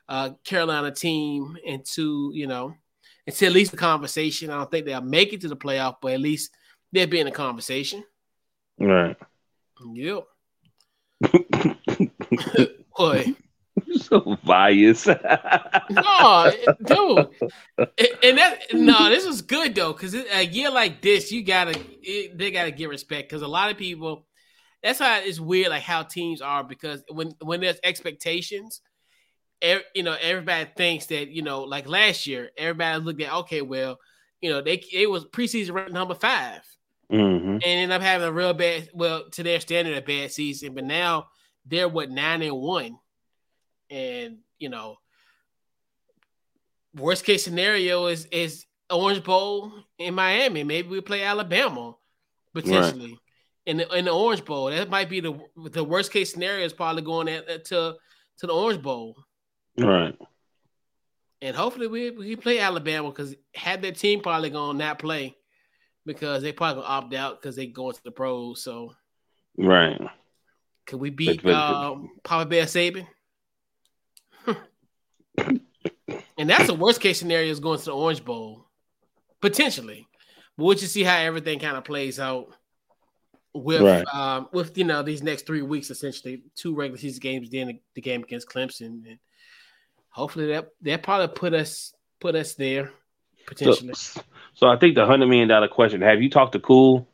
uh Carolina team into you know into at least the conversation. I don't think they'll make it to the playoff, but at least they'll be in the conversation. Right. Yep. Boy. so biased. no, dude, and that no, this was good though, because a year like this, you gotta it, they gotta get respect because a lot of people. That's why it's weird, like how teams are, because when when there's expectations, you know, everybody thinks that you know, like last year, everybody looked at okay, well, you know, they it was preseason ranked number 5 mm-hmm. and end up having a real bad, well, to their standard, a bad season, but now they're what nine and one and you know, worst case scenario is is Orange Bowl in Miami. Maybe we play Alabama potentially right. In the in the Orange Bowl. That might be the the worst case scenario is probably going at, to to the Orange Bowl. Right. And hopefully we we play Alabama because had their team probably gonna not play because they probably gonna opt out because they going to the pros. So right. Could we beat um, Papa Bear Saban? and that's the worst case scenario is going to the Orange Bowl, potentially. But we'll just see how everything kind of plays out with right. um, with you know these next three weeks, essentially two regular season games, then the, game against Clemson, and hopefully that that probably put us put us there potentially. So, so I think the hundred million dollar question: Have you talked to Cool?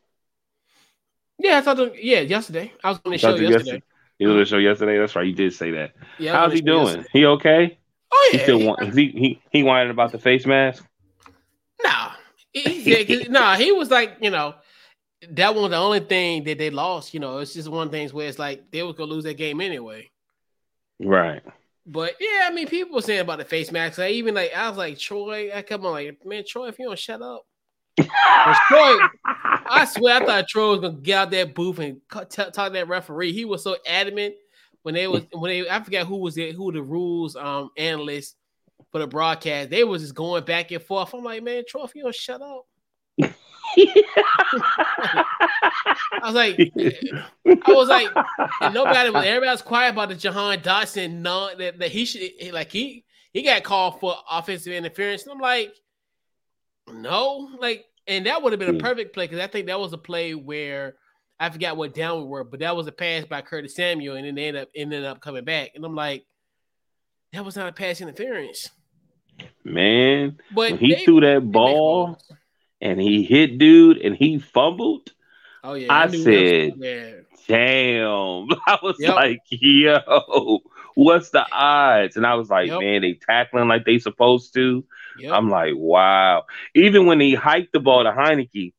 Yeah, I thought. To, yeah, yesterday I was on the show yesterday. yesterday. You was on the show yesterday. That's right. You did say that. Yeah, How's he doing? Yesterday. He okay? Oh yeah. He still want, he he he whining about the face mask. No, he, no, he was like you know that was the only thing that they lost. You know, it's just one things where it's like they were gonna lose that game anyway. Right. But yeah, I mean, people were saying about the face mask. I even like I was like Troy. I come on, like man, Troy, if you don't shut up. Troy, I swear, I thought Troy was gonna get out that booth and talk to that referee. He was so adamant when they was when they I forgot who was it who the rules um analyst for the broadcast. They was just going back and forth. I'm like, man, Trophy, you don't shut up. I was like, I was like, nobody was everybody was quiet about the Jahan Dotson. No, that, that he should like he he got called for offensive interference. And I'm like, no, like, and that would have been a hmm. perfect play because I think that was a play where I forgot what down we were, but that was a pass by Curtis Samuel, and then they ended up ended up coming back. And I'm like, that was not a pass interference. Man, but he they, threw that ball and he hit dude and he fumbled. Oh yeah, I, I said, yeah. damn. I was yep. like, yo, what's the odds? And I was like, yep. man, they tackling like they supposed to. Yep. I'm like, wow. Even when he hiked the ball to Heinicke,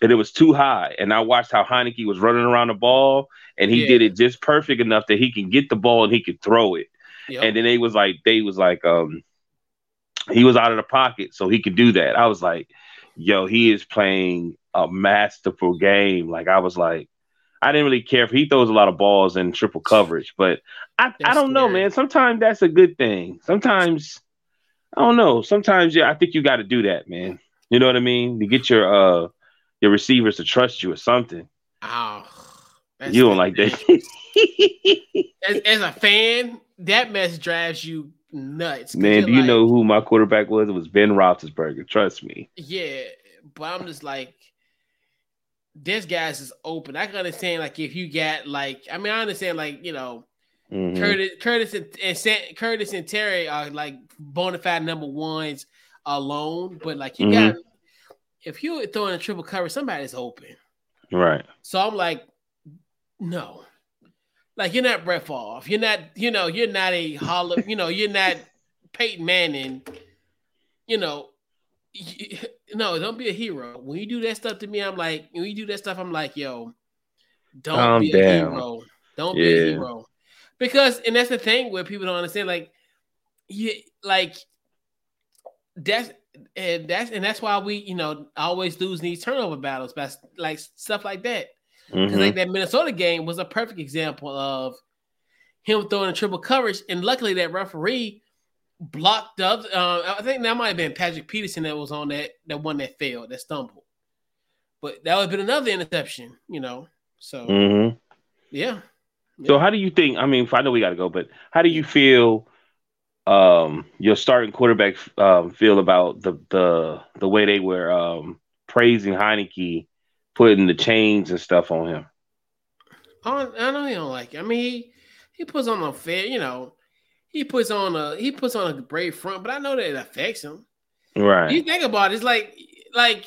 and it was too high. And I watched how Heinicke was running around the ball, and he yeah. did it just perfect enough that he can get the ball and he could throw it. Yep. And then they was like, they was like, um, he was out of the pocket, so he could do that. I was like, yo, he is playing a masterful game. Like I was like, I didn't really care if he throws a lot of balls in triple coverage, but I, I don't scary. know, man. Sometimes that's a good thing. Sometimes I don't know. Sometimes yeah, I think you got to do that, man. You know what I mean? To get your uh your receivers to trust you or something. Oh, you don't like that. as, as, a fan, that mess drives you nuts. Man, do you like, know who my quarterback was? It was Ben Roethlisberger. Trust me. Yeah, but I'm just like, this guy's is open. I can understand like if you got like, I mean, I understand like you know. Mm-hmm. Curtis, Curtis, and, and Curtis and Terry are like bona fide number ones alone, but like you mm-hmm. got if you're throwing a triple cover, somebody's open. Right. So I'm like, no. Like you're not Brett Favre. You're not, you know, you're not a hollow, you know, you're not Peyton Manning. You know, you, no, don't be a hero. When you do that stuff to me, I'm like, when you do that stuff, I'm like, yo, don't Calm be a down. hero. Don't yeah. be a hero. Because, and that's the thing where people don't understand, like, you like that's and that's and that's why we, you know, always lose these turnover battles, but like stuff like that. Because mm-hmm. like that Minnesota game was a perfect example of him throwing a triple coverage, and luckily that referee blocked up. Uh, I think that might have been Patrick Peterson that was on that that one that failed, that stumbled. But that would have been another interception, you know. So mm-hmm. yeah. So how do you think? I mean, I know we got to go, but how do you feel? Um, your starting quarterback um, feel about the the the way they were um, praising Heinicke, putting the chains and stuff on him. I, I know he don't like it. I mean, he, he puts on a fair, you know, he puts on a he puts on a brave front, but I know that it affects him. Right. You think about it, it's like like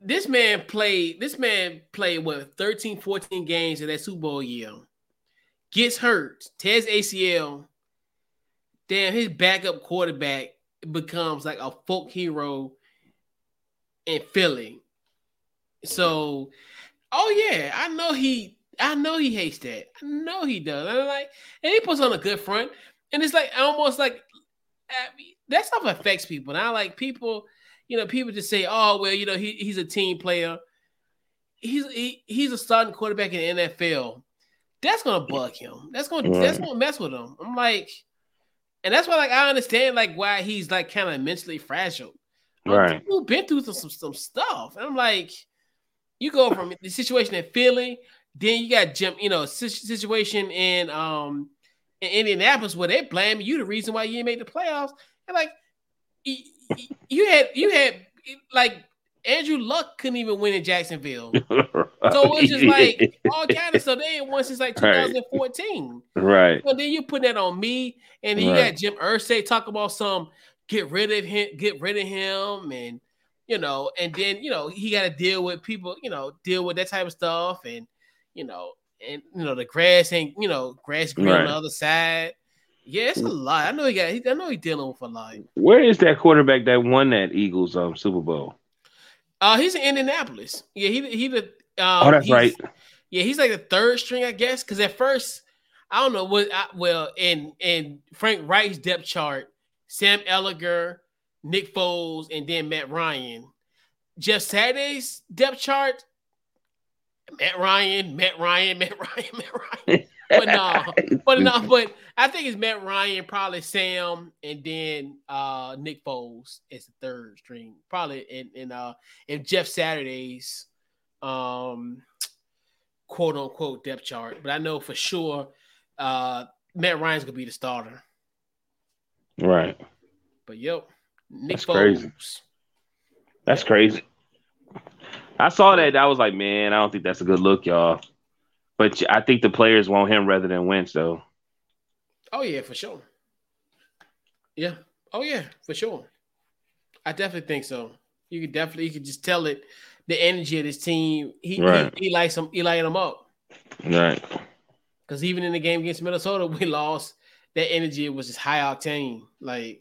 this man played this man played what 13 14 games in that Super Bowl year. Gets hurt, tears ACL. Damn, his backup quarterback becomes like a folk hero in Philly. So, oh yeah, I know he I know he hates that. I know he does. And like, and he puts on a good front, and it's like almost like I mean, that stuff affects people. Now, like people, you know, people just say, "Oh, well, you know, he, he's a team player. He's he, he's a starting quarterback in the NFL." That's gonna bug him. That's gonna right. that's gonna mess with him. I'm like, and that's why like I understand like why he's like kind of mentally fragile. Right. People been through some, some some stuff, and I'm like, you go from the situation in Philly then you got Jim, you know, situation in um in Indianapolis where they blame you the reason why you didn't the playoffs. And like you had you had like Andrew Luck couldn't even win in Jacksonville. right. So it's just like all kind of stuff. They ain't won since like 2014. Right. But then you put that on me, and then right. you got Jim Irsay talk about some get rid of him, get rid of him, and you know, and then you know he got to deal with people, you know, deal with that type of stuff, and you know, and you know the grass ain't you know grass green right. on the other side. Yeah, it's a lot. I know he got. He, I know he's dealing with a lot. Where is that quarterback that won that Eagles um Super Bowl? Uh, he's in Indianapolis. Yeah, he he the. Um, oh, that's right. Yeah, he's like the third string, I guess. Because at first, I don't know what. I, well, in in Frank Reich's depth chart, Sam Ehlinger, Nick Foles, and then Matt Ryan. Jeff Saturday's depth chart, Matt Ryan, Matt Ryan, Matt Ryan, Matt Ryan. But no, but no, but I think it's Matt Ryan, probably Sam, and then uh Nick Foles as the third string. Probably in in uh in Jeff Saturday's um quote unquote depth chart. But I know for sure uh Matt Ryan's gonna be the starter. Right. But yep, Nick That's Foles. Crazy. That's crazy. I saw that. I was like, man, I don't think that's a good look, y'all. But I think the players want him rather than Wentz, though. Oh yeah, for sure. Yeah. Oh yeah, for sure. I definitely think so. You could definitely you could just tell it the energy of this team. He right. he, he likes them. He lighting them up. Right. Because even in the game against Minnesota, we lost. That energy was just high octane, like,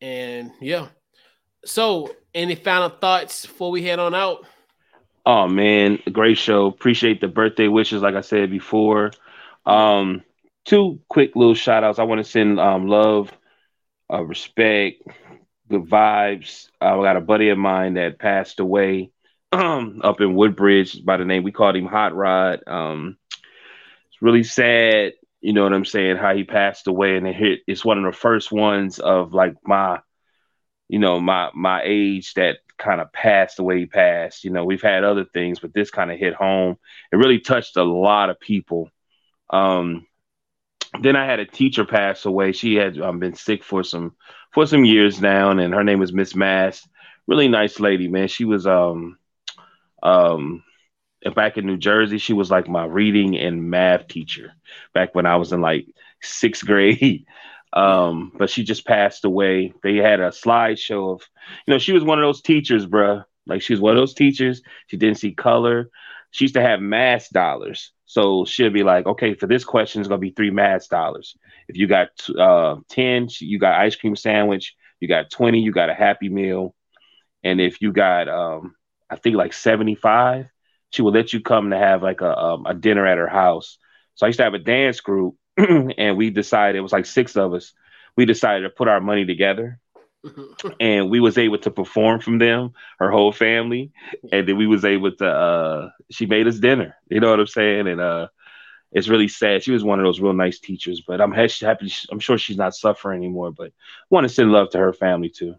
and yeah. So, any final thoughts before we head on out? Oh man, great show. Appreciate the birthday wishes, like I said before. Um, two quick little shout outs. I want to send um, love, uh, respect, good vibes. I got a buddy of mine that passed away um, up in Woodbridge by the name we called him Hot Rod. Um, it's really sad, you know what I'm saying, how he passed away, and it hit. It's one of the first ones of like my you know, my my age that kind of passed the way he passed. You know, we've had other things, but this kind of hit home. It really touched a lot of people. Um, then I had a teacher pass away. She had um, been sick for some for some years now, and her name was Miss Mass. Really nice lady, man. She was um um back in New Jersey. She was like my reading and math teacher back when I was in like sixth grade. Um, but she just passed away. They had a slideshow of, you know, she was one of those teachers, bruh. Like she was one of those teachers. She didn't see color. She used to have mass dollars. So she'll be like, okay, for this question, it's gonna be three mass dollars. If you got uh, ten, you got ice cream sandwich. You got twenty, you got a Happy Meal. And if you got, um, I think like seventy-five, she would let you come to have like a um, a dinner at her house. So I used to have a dance group, and we decided it was like six of us. We decided to put our money together and we was able to perform from them, her whole family, and then we was able to. uh She made us dinner. You know what I'm saying? And uh it's really sad. She was one of those real nice teachers, but I'm happy. I'm sure she's not suffering anymore. But want to send love to her family too.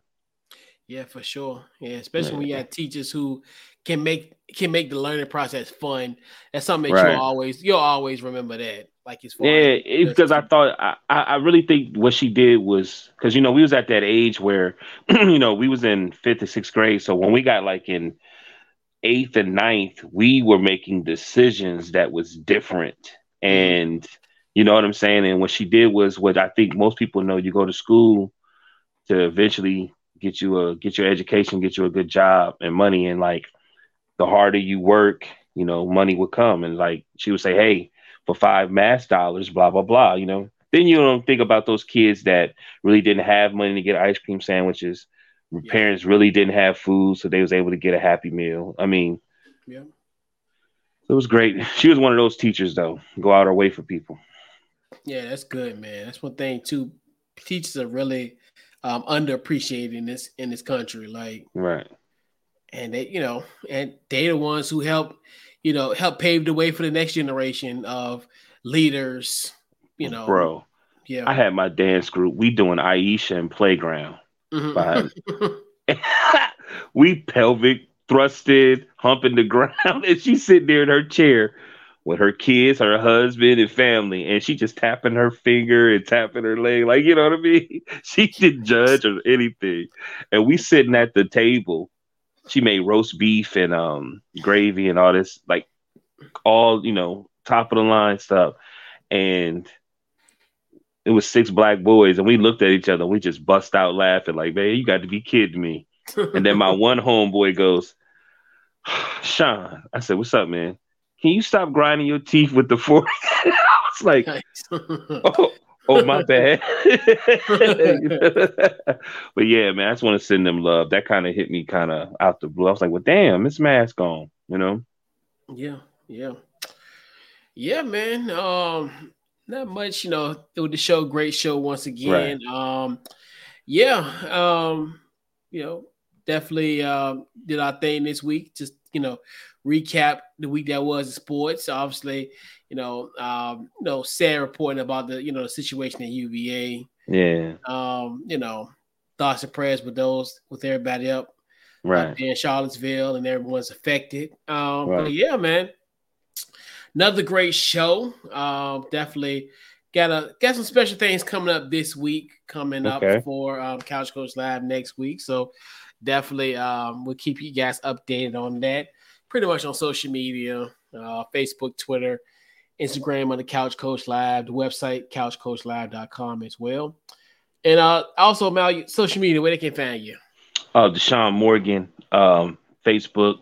Yeah, for sure. Yeah, especially yeah. when you have teachers who can make can make the learning process fun. That's something that right. you'll always you'll always remember that. Like it's yeah, because I thought I, I really think what she did was because you know we was at that age where you know we was in fifth or sixth grade, so when we got like in eighth and ninth, we were making decisions that was different, mm-hmm. and you know what I'm saying. And what she did was what I think most people know: you go to school to eventually get you a get your education, get you a good job and money, and like the harder you work, you know, money would come. And like she would say, hey for five mass dollars, blah blah blah. You know, then you don't think about those kids that really didn't have money to get ice cream sandwiches. Yeah. Parents really didn't have food, so they was able to get a happy meal. I mean, yeah, it was great. She was one of those teachers, though. Go out her way for people. Yeah, that's good, man. That's one thing too. Teachers are really um, underappreciated in this in this country, like right. And they, you know, and they the ones who help you know, help pave the way for the next generation of leaders, you know. Bro, yeah. I had my dance group. We doing Aisha and playground. Mm-hmm. we pelvic thrusted, humping the ground, and she's sitting there in her chair with her kids, her husband, and family, and she just tapping her finger and tapping her leg, like you know what I mean. She didn't judge or anything, and we sitting at the table. She made roast beef and um gravy and all this like all you know top of the line stuff. And it was six black boys and we looked at each other and we just bust out laughing like man you got to be kidding me. And then my one homeboy goes sean. I said what's up man can you stop grinding your teeth with the fork i was like oh, oh my bad. but yeah, man, I just want to send them love. That kind of hit me kind of out the blue. I was like, well, damn, Miss Mask on, you know? Yeah, yeah. Yeah, man. Um, not much, you know, with the show, great show once again. Right. Um, yeah, um, you know, definitely um did our thing this week. Just, you know, recap the week that was in sports. Obviously, you know, um, you know, sad reporting about the, you know, the situation at UVA. Yeah. Um, you know, thoughts and prayers with those, with everybody up, right, in Charlottesville, and everyone's affected. Um, right. but yeah, man, another great show. Um, definitely got a got some special things coming up this week, coming okay. up for um, Couch Coach Live next week. So definitely, um, we'll keep you guys updated on that. Pretty much on social media, uh, Facebook, Twitter Instagram on the Couch Coach Live, the website couchcoachlive.com as well. And uh also Mal, social media, where they can find you. Uh Deshaun Morgan, um, Facebook,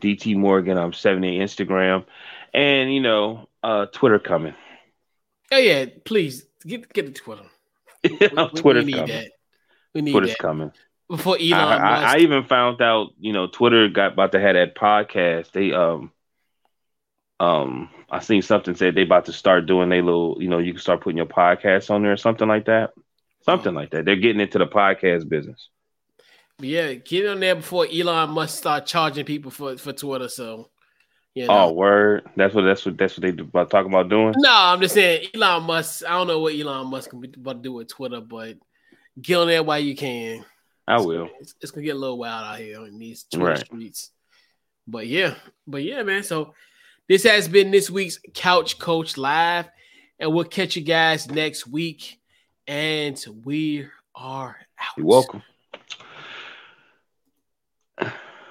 DT Morgan, I'm 70 Instagram, and you know, uh Twitter coming. Oh yeah, please get get the Twitter. Twitter's we, coming. That. We need Twitter's that. coming. Before Elon I, I, I, even found out, you know, Twitter got about to have that podcast. They um um I seen something said they about to start doing a little, you know, you can start putting your podcast on there or something like that. Something like that. They're getting into the podcast business. Yeah, get on there before Elon Musk start charging people for, for Twitter. So you know. Oh, word. That's what that's what that's what they about talking about doing. No, I'm just saying Elon Musk. I don't know what Elon Musk can be about to do with Twitter, but get on there while you can. I will. It's, it's, gonna get a little wild out here in these Twitter right. streets. But yeah, but yeah, man. So this has been this week's Couch Coach Live, and we'll catch you guys next week. And we are out. You're welcome.